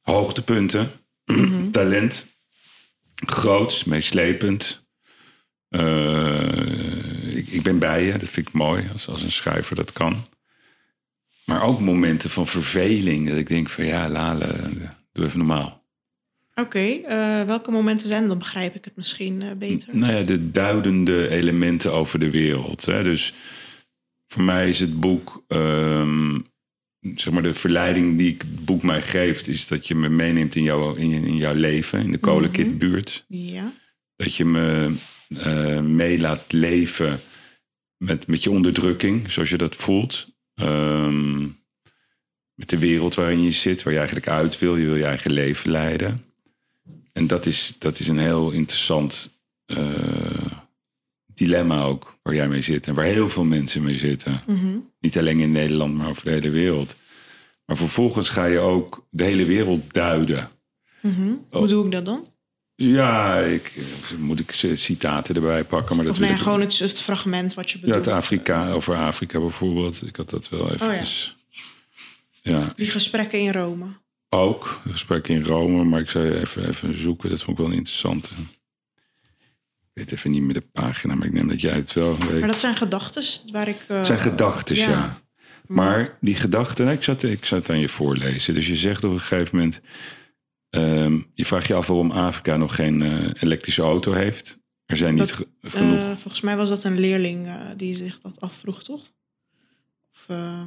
Speaker 1: hoogtepunten,
Speaker 2: Mhm.
Speaker 1: talent, groots, meeslepend. Eh, ik, ik ben bij je, dat vind ik mooi als, als een schrijver dat kan. Maar ook momenten van verveling, dat ik denk van ja, Lale, doe even normaal.
Speaker 2: Oké, eh, welke momenten zijn? Dan begrijp ik het misschien eh, beter.
Speaker 1: Nou ja, de duidende elementen over de wereld. Hè? Dus voor mij is het boek, ehm, zeg maar, de verleiding die ik het boek mij geeft, is dat je me meeneemt in, jouw in, in jouw leven, in de kolenkitbuurt.
Speaker 2: Ja.
Speaker 1: Dat je me eh, mee laat leven met, met je onderdrukking, zoals je dat voelt. Ehm, met de wereld waarin je zit, waar je eigenlijk uit wil. Je wil je eigen leven leiden. En dat is, dat is een heel interessant eh, dilemma ook, waar jij mee zit. En waar heel veel mensen mee zitten.
Speaker 2: Mhm.
Speaker 1: Niet alleen in Nederland, maar over de hele wereld. Maar vervolgens ga je ook de hele wereld duiden.
Speaker 2: Mhm.
Speaker 1: Oh.
Speaker 2: Hoe doe ik dat dan?
Speaker 1: Ja, ik, eh, moet ik citaten erbij pakken, maar dat
Speaker 2: Of nou ja, gewoon het, het fragment wat je
Speaker 1: Ja,
Speaker 2: bedoelt.
Speaker 1: het Afrika, over Afrika bijvoorbeeld. Ik had dat wel even.
Speaker 2: Oh ja.
Speaker 1: ja.
Speaker 2: Die gesprekken in Rome.
Speaker 1: ook. Gesprek in Rome, maar ik zou even, even zoeken. Dat vond ik wel een interessante. Ik weet even niet meer de pagina, maar ik neem dat jij het wel weet.
Speaker 2: Maar dat zijn gedachten waar ik... eh,
Speaker 1: het zijn gedachten, ja. Maar die gedachten, ik zat, ik zat aan je voorlezen. Dus je zegt op een gegeven moment... ehm, je vraagt je af waarom Afrika nog geen eh, elektrische auto heeft. Er zijn niet
Speaker 2: Dat,
Speaker 1: ge-
Speaker 2: Eh,
Speaker 1: genoeg...
Speaker 2: volgens mij was dat een leerling eh, die zich dat afvroeg, toch? Of eh,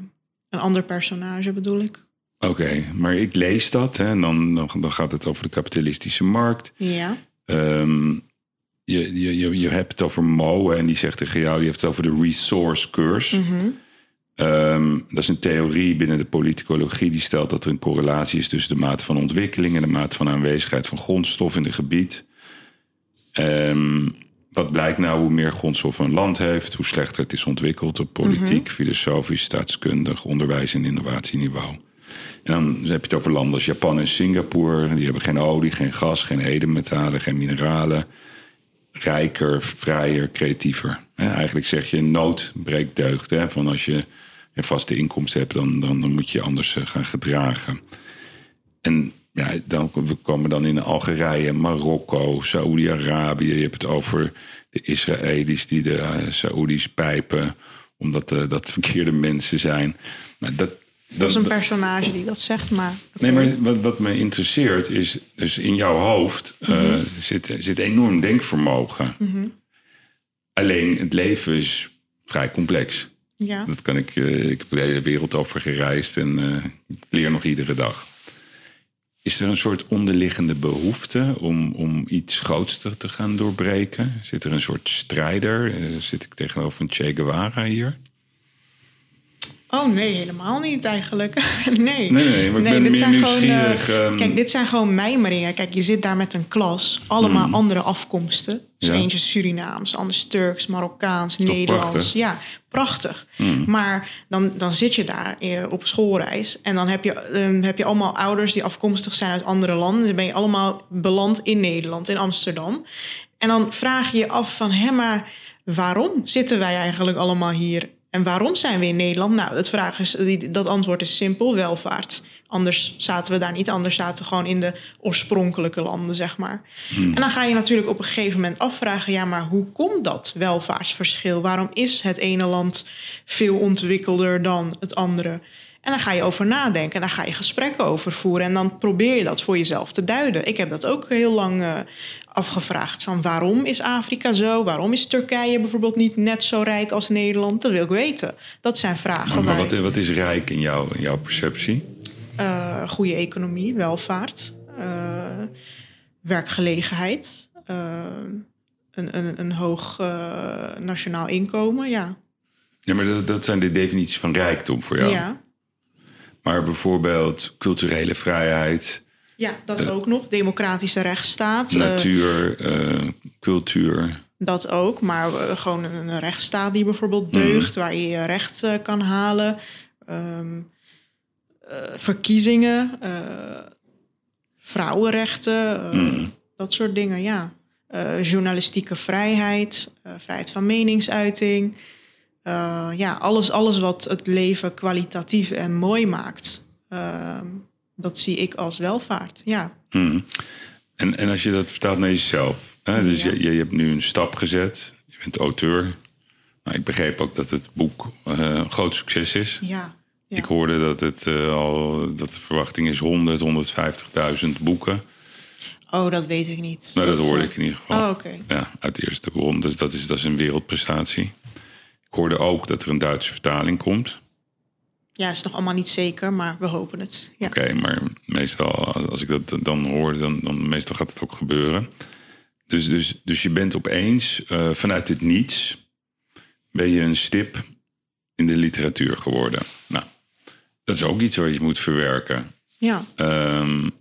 Speaker 2: een ander personage bedoel ik.
Speaker 1: Oké, maar ik lees dat hè, en dan, dan, dan gaat het over de kapitalistische markt.
Speaker 2: Ja.
Speaker 1: Ehm, je, je, je, hebt het over Mo en die zegt tegen jou, die heeft het over de resource curse.
Speaker 2: Mhm.
Speaker 1: Ehm, dat is een theorie binnen de politicologie die stelt dat er een correlatie is tussen de mate van ontwikkeling en de mate van aanwezigheid van grondstof in een gebied. Ehm, wat blijkt nou hoe meer grondstof een land heeft, hoe slechter het is ontwikkeld op politiek, filosofisch, staatskundig, onderwijs en innovatieniveau. En dan heb je het over landen als Japan en Singapore. Die hebben geen olie, geen gas, geen edelmetalen, geen mineralen. Rijker, vrijer, creatiever. Eigenlijk zeg je nood breekt deugd. Hè? Van als je een vaste inkomsten hebt, dan, dan, dan moet je anders eh, gaan gedragen. En ja, dan, we komen dan in Algerije, Marokko, Saoedi-Arabië. Je hebt het over de Israëli's die de uh, Saoedi's pijpen. Omdat uh, dat verkeerde mensen zijn. Nou, dat,
Speaker 2: Dat is een personage die dat zegt, maar...
Speaker 1: Nee, maar wat, wat me interesseert is... dus in jouw hoofd mm -hmm. zit, zit enorm denkvermogen.
Speaker 2: Mm -hmm.
Speaker 1: Alleen het leven is vrij complex.
Speaker 2: Ja.
Speaker 1: Dat kan ik... Uh, ik heb de hele wereld over gereisd en uh, ik leer nog iedere dag. Is er een soort onderliggende behoefte om, om iets groots te, te gaan doorbreken? Zit er een soort strijder? zit ik tegenover een Che Guevara hier?
Speaker 2: Oh nee, helemaal niet eigenlijk. nee.
Speaker 1: Nee, nee, maar ik
Speaker 2: nee,
Speaker 1: ben
Speaker 2: dit zijn
Speaker 1: nieuwsgierig.
Speaker 2: Gewoon, uh,
Speaker 1: um...
Speaker 2: Kijk, dit zijn gewoon mijmeringen. Kijk, je zit daar met een klas. Allemaal
Speaker 1: Hmm.
Speaker 2: andere afkomsten. Dus
Speaker 1: Ja.
Speaker 2: eentje Surinaams, anders Turks, Marokkaans, Nederlands.
Speaker 1: prachtig?
Speaker 2: Ja, prachtig.
Speaker 1: Hmm.
Speaker 2: Maar dan, dan zit je daar eh, op schoolreis. En dan heb je, eh, heb je allemaal ouders die afkomstig zijn uit andere landen. Dus dan ben je allemaal beland in Nederland, in Amsterdam. En dan vraag je je af van... hé, maar waarom zitten wij eigenlijk allemaal hier? En waarom zijn we in Nederland? Nou, dat, vraag is, dat antwoord is simpel, welvaart. Anders zaten we daar niet, anders zaten we gewoon in de oorspronkelijke landen, zeg maar. En dan ga je natuurlijk op een gegeven moment afvragen... ja, maar hoe komt dat welvaartsverschil? Waarom is het ene land veel ontwikkelder dan het andere? En daar ga je over nadenken en daar ga je gesprekken over voeren. En dan probeer je dat voor jezelf te duiden. Ik heb dat ook heel lang eh, afgevraagd. Van waarom is Afrika zo? Waarom is Turkije bijvoorbeeld niet net zo rijk als Nederland? Dat wil ik weten. Dat zijn vragen.
Speaker 1: Maar, maar
Speaker 2: waar-
Speaker 1: wat, wat is rijk in, jou, in jouw perceptie?
Speaker 2: eh, goede economie, welvaart, eh, werkgelegenheid, eh, een, een, een hoog nationaal inkomen. Ja.
Speaker 1: Ja, maar dat, dat zijn de definities van rijkdom voor jou.
Speaker 2: Ja.
Speaker 1: Maar bijvoorbeeld culturele vrijheid,
Speaker 2: ja, dat ook nog. Democratische rechtsstaat. eh,
Speaker 1: natuur, eh, cultuur.
Speaker 2: Dat ook, maar eh, gewoon een, rechtsstaat die bijvoorbeeld
Speaker 1: Mhm.
Speaker 2: deugt, waar je je recht eh, kan halen. Ehm, eh, verkiezingen, eh, vrouwenrechten, eh,
Speaker 1: Mhm.
Speaker 2: Dat soort dingen, ja. Uh, journalistieke vrijheid, uh, vrijheid van meningsuiting. Uh, ja, alles, alles wat het leven kwalitatief en mooi maakt. Ehm, dat zie ik als welvaart, ja.
Speaker 1: Hmm. En, en als je dat vertaalt naar jezelf. Hè? Dus je, je hebt nu een stap gezet. Je bent auteur. Nou, ik begreep ook dat het boek een groot succes is.
Speaker 2: Ja.
Speaker 1: Ik hoorde dat, het, al, dat de verwachting is 100, 150.000 boeken.
Speaker 2: Oh, dat weet ik niet.
Speaker 1: Nou, dat, hoorde ik in ieder geval.
Speaker 2: Oh, oké.
Speaker 1: Ja, uit de eerste bron. Dus dat is, dat is een wereldprestatie. Ik hoorde ook dat er een Duitse vertaling komt.
Speaker 2: Ja, is nog allemaal niet zeker, maar we hopen het. Ja.
Speaker 1: Oké, maar meestal, als ik dat dan hoor, dan, dan meestal gaat het ook gebeuren. Dus, dus, dus je bent opeens uh, vanuit het niets, ben je een stip in de literatuur geworden. Nou, dat is ook iets wat je moet verwerken.
Speaker 2: Ja.
Speaker 1: Um,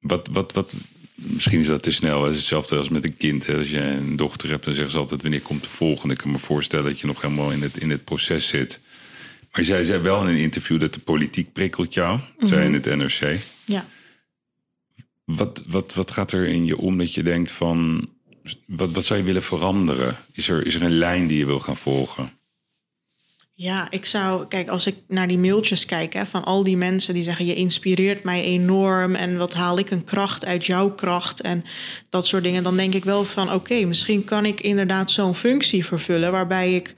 Speaker 1: wat, wat, wat, misschien is dat te snel. Het is hetzelfde als met een kind. Als je een dochter hebt, dan zeggen ze altijd wanneer komt de volgende. Ik kan me voorstellen dat je nog helemaal in het, in het proces zit. Maar zij zei wel in een interview dat de politiek prikkelt jou. Mm zei in het NRC.
Speaker 2: Ja.
Speaker 1: Wat, wat, wat gaat er in je om dat je denkt van... Wat, wat zou je willen veranderen? Is er, is er een lijn die je wil gaan volgen?
Speaker 2: Ja, ik zou, kijk, als ik naar die mailtjes kijk hè, van al die mensen die zeggen: Je inspireert mij enorm en wat haal ik een kracht uit jouw kracht en dat soort dingen, dan denk ik wel van: Oké, misschien kan ik inderdaad zo'n functie vervullen waarbij ik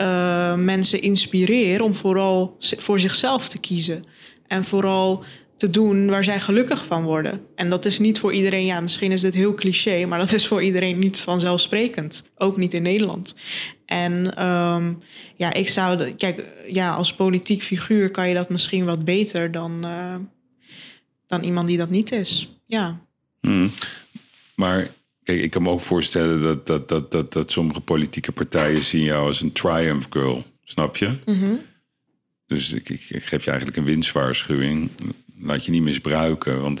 Speaker 2: uh, mensen inspireer om vooral voor zichzelf te kiezen. En vooral te doen waar zij gelukkig van worden. En dat is niet voor iedereen, ja, misschien is dit heel cliché, maar dat is voor iedereen niet vanzelfsprekend. Ook niet in Nederland. En um, ja, ik zou, kijk, ja, als politiek figuur kan je dat misschien wat beter dan, uh, dan iemand die dat niet is. Ja.
Speaker 1: Hmm. Maar kijk, ik kan me ook voorstellen dat, dat, dat, dat, dat sommige politieke partijen zien jou als een triumph girl. Snap je?
Speaker 2: Mm -hmm.
Speaker 1: Dus ik, ik, ik geef je eigenlijk een winstwaarschuwing laat je niet misbruiken. Want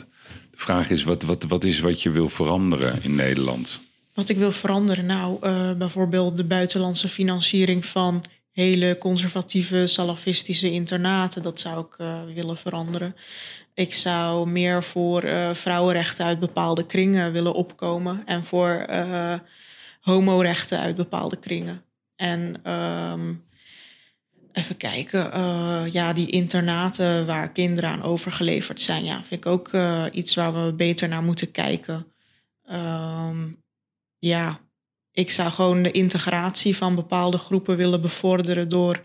Speaker 1: de vraag is, wat, wat, wat is wat je wil veranderen in Nederland?
Speaker 2: Wat ik wil veranderen? Nou, uh, bijvoorbeeld de buitenlandse financiering van hele conservatieve, salafistische internaten. Dat zou ik uh, willen veranderen. Ik zou meer voor uh, vrouwenrechten uit bepaalde kringen willen opkomen. En voor homorechten uit bepaalde kringen. En um, even kijken. Uh, ja, die internaten waar kinderen aan overgeleverd zijn. Ja, vind ik ook uh, iets waar we beter naar moeten kijken. Um, ja, ik zou gewoon de integratie van bepaalde groepen willen bevorderen door,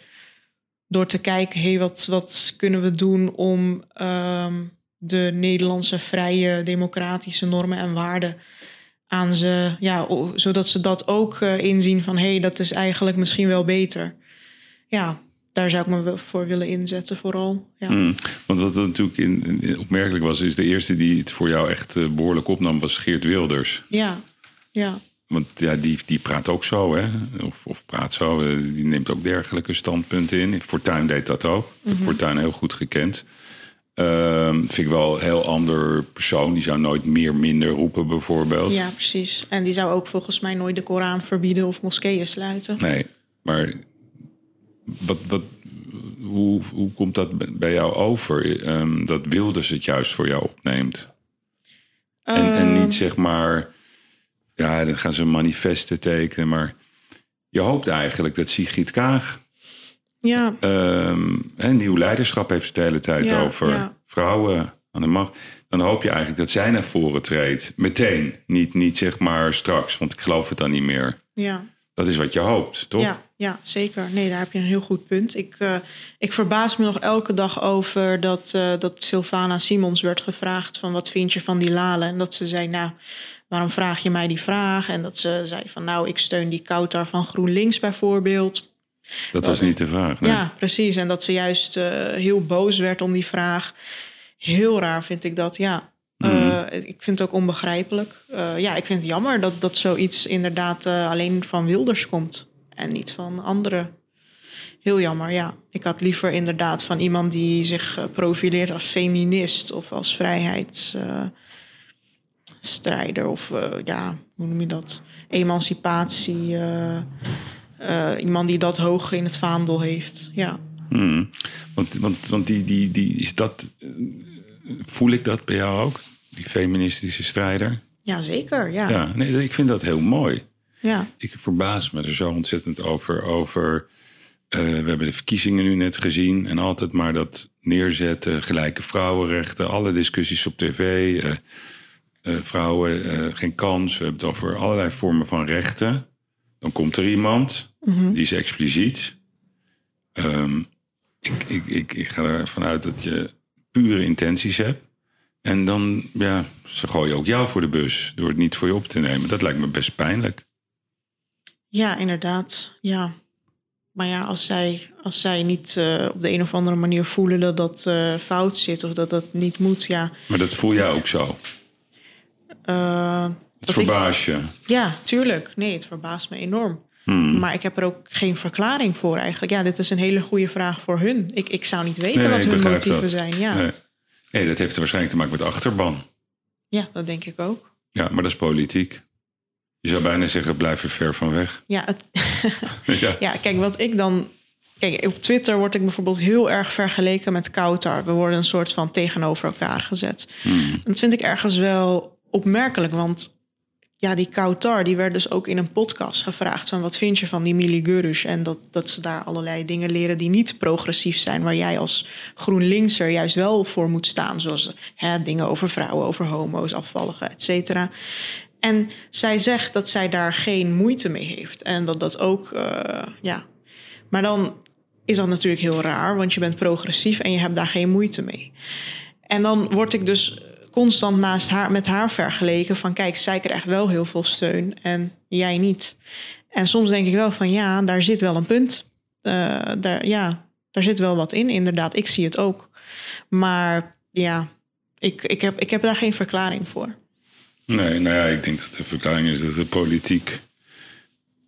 Speaker 2: door te kijken, hé, hey, wat, wat kunnen we doen om um, de Nederlandse vrije democratische normen en waarden aan ze, ja, zodat ze dat ook uh, inzien van hé, hey, dat is eigenlijk misschien wel beter. Ja, daar zou ik me voor willen inzetten, vooral. Ja.
Speaker 1: Hmm. Want wat natuurlijk in, in, opmerkelijk was, is de eerste die het voor jou echt uh, behoorlijk opnam, was Geert Wilders.
Speaker 2: Ja, ja.
Speaker 1: Want ja, die, die praat ook zo, hè? Of, of praat zo, uh, die neemt ook dergelijke standpunten in. Fortuin deed dat ook. Mm -hmm. Fortuin heel goed gekend. Uh, vind ik wel een heel ander persoon. Die zou nooit meer minder roepen, bijvoorbeeld.
Speaker 2: Ja, precies. En die zou ook volgens mij nooit de Koran verbieden of moskeeën sluiten.
Speaker 1: Nee, maar wat, wat, hoe, hoe komt dat bij jou over? Um, dat Wilders het juist voor jou opneemt. Um, en, en niet zeg maar, ja, dan gaan ze manifesten tekenen, maar je hoopt eigenlijk dat Sigrid Kaag
Speaker 2: ja.
Speaker 1: Um, een nieuw leiderschap heeft het de hele tijd ja, over ja. vrouwen aan de macht. Dan hoop je eigenlijk dat zij naar voren treedt. Meteen. Niet, niet zeg maar straks, want ik geloof het dan niet meer.
Speaker 2: Ja.
Speaker 1: Dat is wat je hoopt, toch?
Speaker 2: Ja, ja zeker. Nee, daar heb je een heel goed punt. Ik, uh, ik verbaas me nog elke dag over dat, uh, dat Sylvana Simons werd gevraagd van wat vind je van die Lalen? En dat ze zei, nou, waarom vraag je mij die vraag? En dat ze zei van, nou, ik steun die Kouter van GroenLinks bijvoorbeeld.
Speaker 1: Dat was niet de vraag, nee.
Speaker 2: Ja, precies. En dat ze juist uh, heel boos werd om die vraag. Heel raar vind ik dat, ja. Uh, ik vind het ook onbegrijpelijk. Uh, ja, ik vind het jammer dat, dat zoiets inderdaad alleen van Wilders komt en niet van anderen. Heel jammer, ja. Ik had liever inderdaad van iemand die zich profileert als feminist of als vrijheidsstrijder of ja, hoe noem je dat? Emancipatie. iemand die dat hoog in het vaandel heeft, ja.
Speaker 1: Hmm. Want, want, want die, die, die, is dat, voel ik dat bij jou ook? die feministische strijder?
Speaker 2: Ja, zeker. Ja. ja.
Speaker 1: Nee, ik vind dat heel mooi.
Speaker 2: Ja.
Speaker 1: Ik verbaas me er zo ontzettend over. over eh, we hebben de verkiezingen nu net gezien. En altijd maar dat neerzetten, gelijke vrouwenrechten, alle discussies op tv. eh, eh, vrouwen, eh, geen kans. We hebben het over allerlei vormen van rechten. Dan komt er iemand,
Speaker 2: Mhm.
Speaker 1: die is expliciet. Ehm, ik, ik, ik, ik ga ervan uit dat je pure intenties hebt. En dan, ja, ze gooien ook jou voor de bus door het niet voor je op te nemen. Dat lijkt me best pijnlijk.
Speaker 2: Ja, inderdaad. Ja. Maar ja, als zij, als zij niet eh, op de een of andere manier voelen dat dat eh, fout zit of dat dat niet moet, ja.
Speaker 1: Maar dat voel jij ook zo.
Speaker 2: Eh,
Speaker 1: Het
Speaker 2: ik-
Speaker 1: verbaast je.
Speaker 2: ja, tuurlijk. Nee, het verbaast me enorm.
Speaker 1: Hmm.
Speaker 2: Maar ik heb er ook geen verklaring voor eigenlijk. Ja, dit is een hele goede vraag voor hun. Ik, ik zou niet weten
Speaker 1: Nee,
Speaker 2: wat hun motieven
Speaker 1: dat.
Speaker 2: zijn. Ja.
Speaker 1: Nee. nee, dat heeft er waarschijnlijk te maken met achterban.
Speaker 2: ja, dat denk ik ook.
Speaker 1: Ja, maar dat is politiek. Je zou bijna zeggen, blijf er ver van weg.
Speaker 2: Ja, het,
Speaker 1: ja.
Speaker 2: ja, kijk, wat ik dan. Kijk, op Twitter word ik bijvoorbeeld heel erg vergeleken met Kautar. We worden een soort van tegenover elkaar gezet.
Speaker 1: Hmm.
Speaker 2: Dat vind ik ergens wel opmerkelijk, want ja, die Kautar die werd dus ook in een podcast gevraagd van wat vind je van die Mili Gurus en dat, dat ze daar allerlei dingen leren die niet progressief zijn, waar jij als GroenLinkser juist wel voor moet staan, zoals hè, dingen over vrouwen, over homo's, afvalligen, et cetera. En zij zegt dat zij daar geen moeite mee heeft en dat dat ook, eh, ja. Maar dan is dat natuurlijk heel raar, want je bent progressief en je hebt daar geen moeite mee. En dan word ik dus constant naast haar, met haar vergeleken van kijk, zij krijgt wel heel veel steun en jij niet. En soms denk ik wel van ja, daar zit wel een punt. Eh, daar, ja, daar zit wel wat in, inderdaad. Ik zie het ook. Maar ja, ik, ik, heb, ik heb daar geen verklaring voor.
Speaker 1: Nee, nou ja, ik denk dat de verklaring is dat de politiek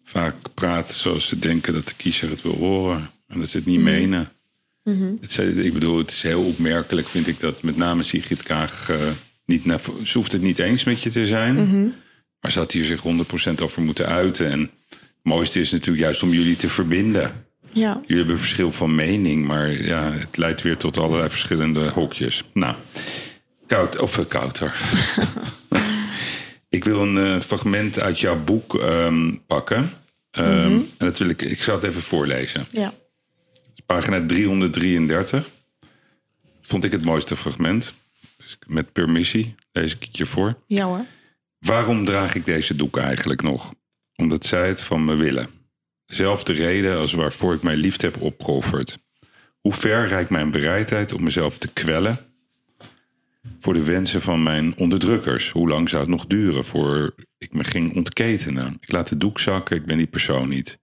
Speaker 1: vaak praat zoals ze denken dat de kiezer het wil horen. En dat ze het niet menen.
Speaker 2: Mhm.
Speaker 1: Het is, ik bedoel, het is heel opmerkelijk, vind ik, dat met name Sigrid Kaag eh, niet naar, ze hoeft het niet eens met je te zijn.
Speaker 2: Mhm.
Speaker 1: Maar ze had hier zich 100% over moeten uiten. En het mooiste is natuurlijk juist om jullie te verbinden.
Speaker 2: Ja,
Speaker 1: Jullie hebben verschil van mening, maar ja, het leidt weer tot allerlei verschillende hokjes. Nou, koud, of uh, kouter. ik wil een eh, fragment uit jouw boek ehm, pakken. Ehm, En dat wil ik, ik zal het even voorlezen.
Speaker 2: ja.
Speaker 1: Pagina 333. Vond ik het mooiste fragment. Dus met permissie lees ik het je voor.
Speaker 2: ja hoor.
Speaker 1: Waarom draag ik deze doek eigenlijk nog? Omdat zij het van me willen. Dezelfde reden als waarvoor ik mijn liefde heb opgeofferd. Hoe ver reikt mijn bereidheid om mezelf te kwellen voor de wensen van mijn onderdrukkers? Hoe lang zou het nog duren voor ik me ging ontketenen? Ik laat de doek zakken, ik ben die persoon niet.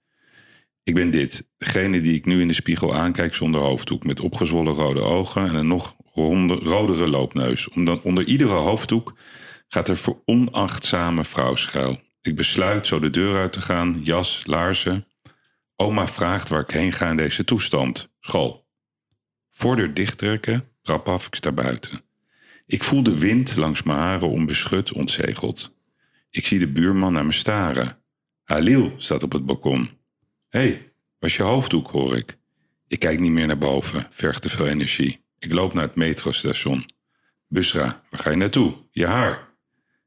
Speaker 1: Ik ben dit, degene die ik nu in de spiegel aankijk zonder hoofddoek, met opgezwollen rode ogen en een nog ronde, rodere loopneus. Omdat onder iedere hoofddoek gaat er voor onachtzame vrouw schuil. Ik besluit zo de deur uit te gaan, jas, laarzen. Oma vraagt waar ik heen ga in deze toestand. School. Voordeur dichttrekken, trap af, ik sta buiten. Ik voel de wind langs mijn haren onbeschut, ontzegeld. Ik zie de buurman naar me staren. Halil staat op het balkon. Hé, hey, was je hoofddoek, hoor ik. Ik kijk niet meer naar boven, vergt te veel energie. Ik loop naar het metrostation. Busra, waar ga je naartoe? Je haar.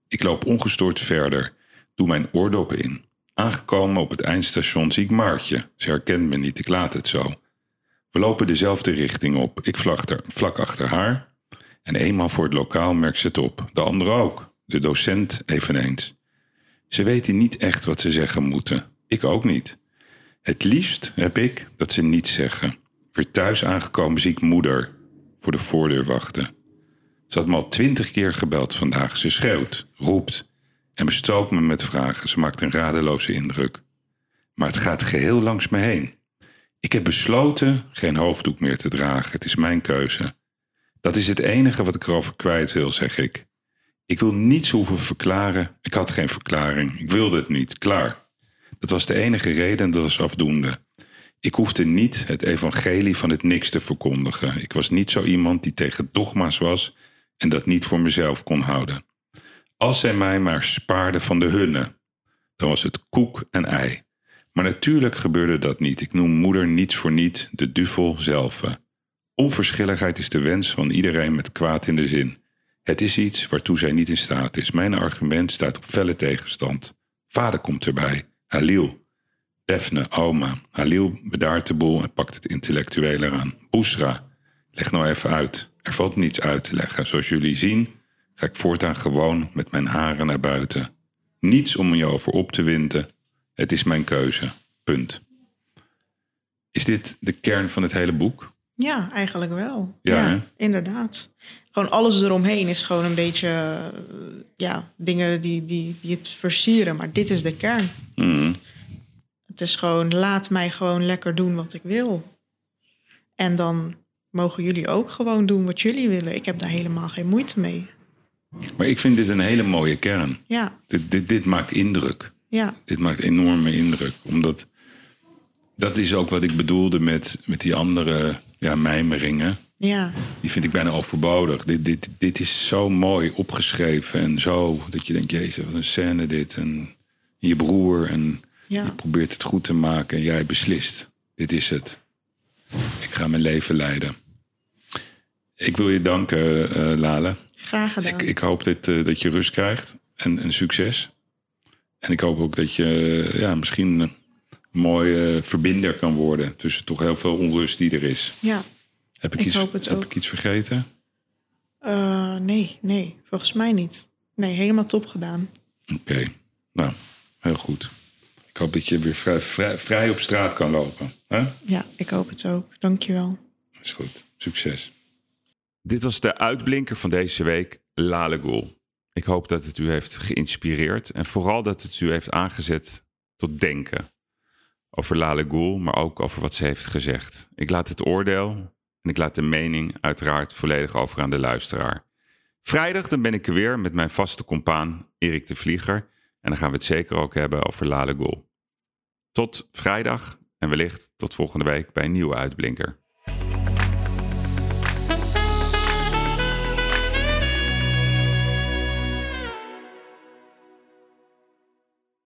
Speaker 1: Ik loop ongestoord verder, doe mijn oordoppen in. Aangekomen op het eindstation zie ik Maartje. Ze herkent me niet, ik laat het zo. We lopen dezelfde richting op. Ik vlak vlak achter haar. En eenmaal voor het lokaal merkt ze het op. De andere ook. De docent eveneens. Ze weten niet echt wat ze zeggen moeten. Ik ook niet. Het liefst heb ik dat ze niets zeggen. Weer thuis aangekomen zie ik moeder voor de voordeur wachten. Ze had me al twintig keer gebeld vandaag. Ze schreeuwt, roept en bestrookt me met vragen. Ze maakt een radeloze indruk. Maar het gaat geheel langs me heen. Ik heb besloten geen hoofddoek meer te dragen. Het is mijn keuze. Dat is het enige wat ik erover kwijt wil, zeg ik. Ik wil niets hoeven verklaren. Ik had geen verklaring. Ik wilde het niet. Klaar. Dat was de enige reden en dat was afdoende. Ik hoefde niet het evangelie van het niks te verkondigen. Ik was niet zo iemand die tegen dogma's was en dat niet voor mezelf kon houden. Als zij mij maar spaarden van de hunne, dan was het koek en ei. Maar natuurlijk gebeurde dat niet. Ik noem moeder niets voor niet de duvel zelf. Onverschilligheid is de wens van iedereen met kwaad in de zin. Het is iets waartoe zij niet in staat is. Mijn argument staat op felle tegenstand. Vader komt erbij. Halil. Defne, oma. Halil bedaart de boel en pakt het intellectuele eraan. Boesra. Leg nou even uit. Er valt niets uit te leggen. Zoals jullie zien ga ik voortaan gewoon met mijn haren naar buiten. Niets om je over op te winden. Het is mijn keuze. Punt. Is dit de kern van het hele boek?
Speaker 2: Ja, eigenlijk wel.
Speaker 1: Ja, hè?
Speaker 2: inderdaad. Gewoon alles eromheen is gewoon een beetje eh, ja, dingen die, die, die het versieren. Maar dit is de kern.
Speaker 1: Mm.
Speaker 2: Het is gewoon, laat mij gewoon lekker doen wat ik wil. En dan mogen jullie ook gewoon doen wat jullie willen. Ik heb daar helemaal geen moeite mee.
Speaker 1: Maar ik vind dit een hele mooie kern.
Speaker 2: Ja,
Speaker 1: Dit, dit, dit maakt indruk.
Speaker 2: ja,
Speaker 1: Dit maakt enorme indruk. Omdat dat is ook wat ik bedoelde met, met die andere ja, mijmeringen.
Speaker 2: Ja,
Speaker 1: Die vind ik bijna overbodig. Dit, dit, dit is zo mooi opgeschreven en zo dat je denkt, jezus, wat een scène dit. En je broer en je probeert het goed te maken en jij beslist. Dit is het. Ik ga mijn leven leiden. Ik wil je danken, eh Lale.
Speaker 2: Graag gedaan.
Speaker 1: Ik, ik hoop dat, eh, dat je rust krijgt en, en succes. En ik hoop ook dat je eh, ja, misschien een mooie verbinder kan worden tussen toch heel veel onrust die er is.
Speaker 2: Ja,
Speaker 1: Heb ik,
Speaker 2: Ik
Speaker 1: iets,
Speaker 2: hoop het
Speaker 1: heb
Speaker 2: ook.
Speaker 1: ik iets vergeten?
Speaker 2: Eh, nee, nee, volgens mij niet. Nee, helemaal top gedaan.
Speaker 1: Oké, nou, heel goed. Ik hoop dat je weer vrij, vrij, vrij op straat kan lopen. Hè?
Speaker 2: Ja, ik hoop het ook. Dankjewel.
Speaker 1: Is goed. Succes. Dit was de uitblinker van deze week, Lale Gul. Ik hoop dat het u heeft geïnspireerd en vooral dat het u heeft aangezet tot denken. Over Lale Gul, maar ook over wat ze heeft gezegd. Ik laat het oordeel en ik laat de mening uiteraard volledig over aan de luisteraar. Vrijdag dan ben ik er weer met mijn vaste compaan Erik de Vlieger. En dan gaan we het zeker ook hebben over Lale Gul. Tot vrijdag en wellicht tot volgende week bij een nieuwe uitblinker.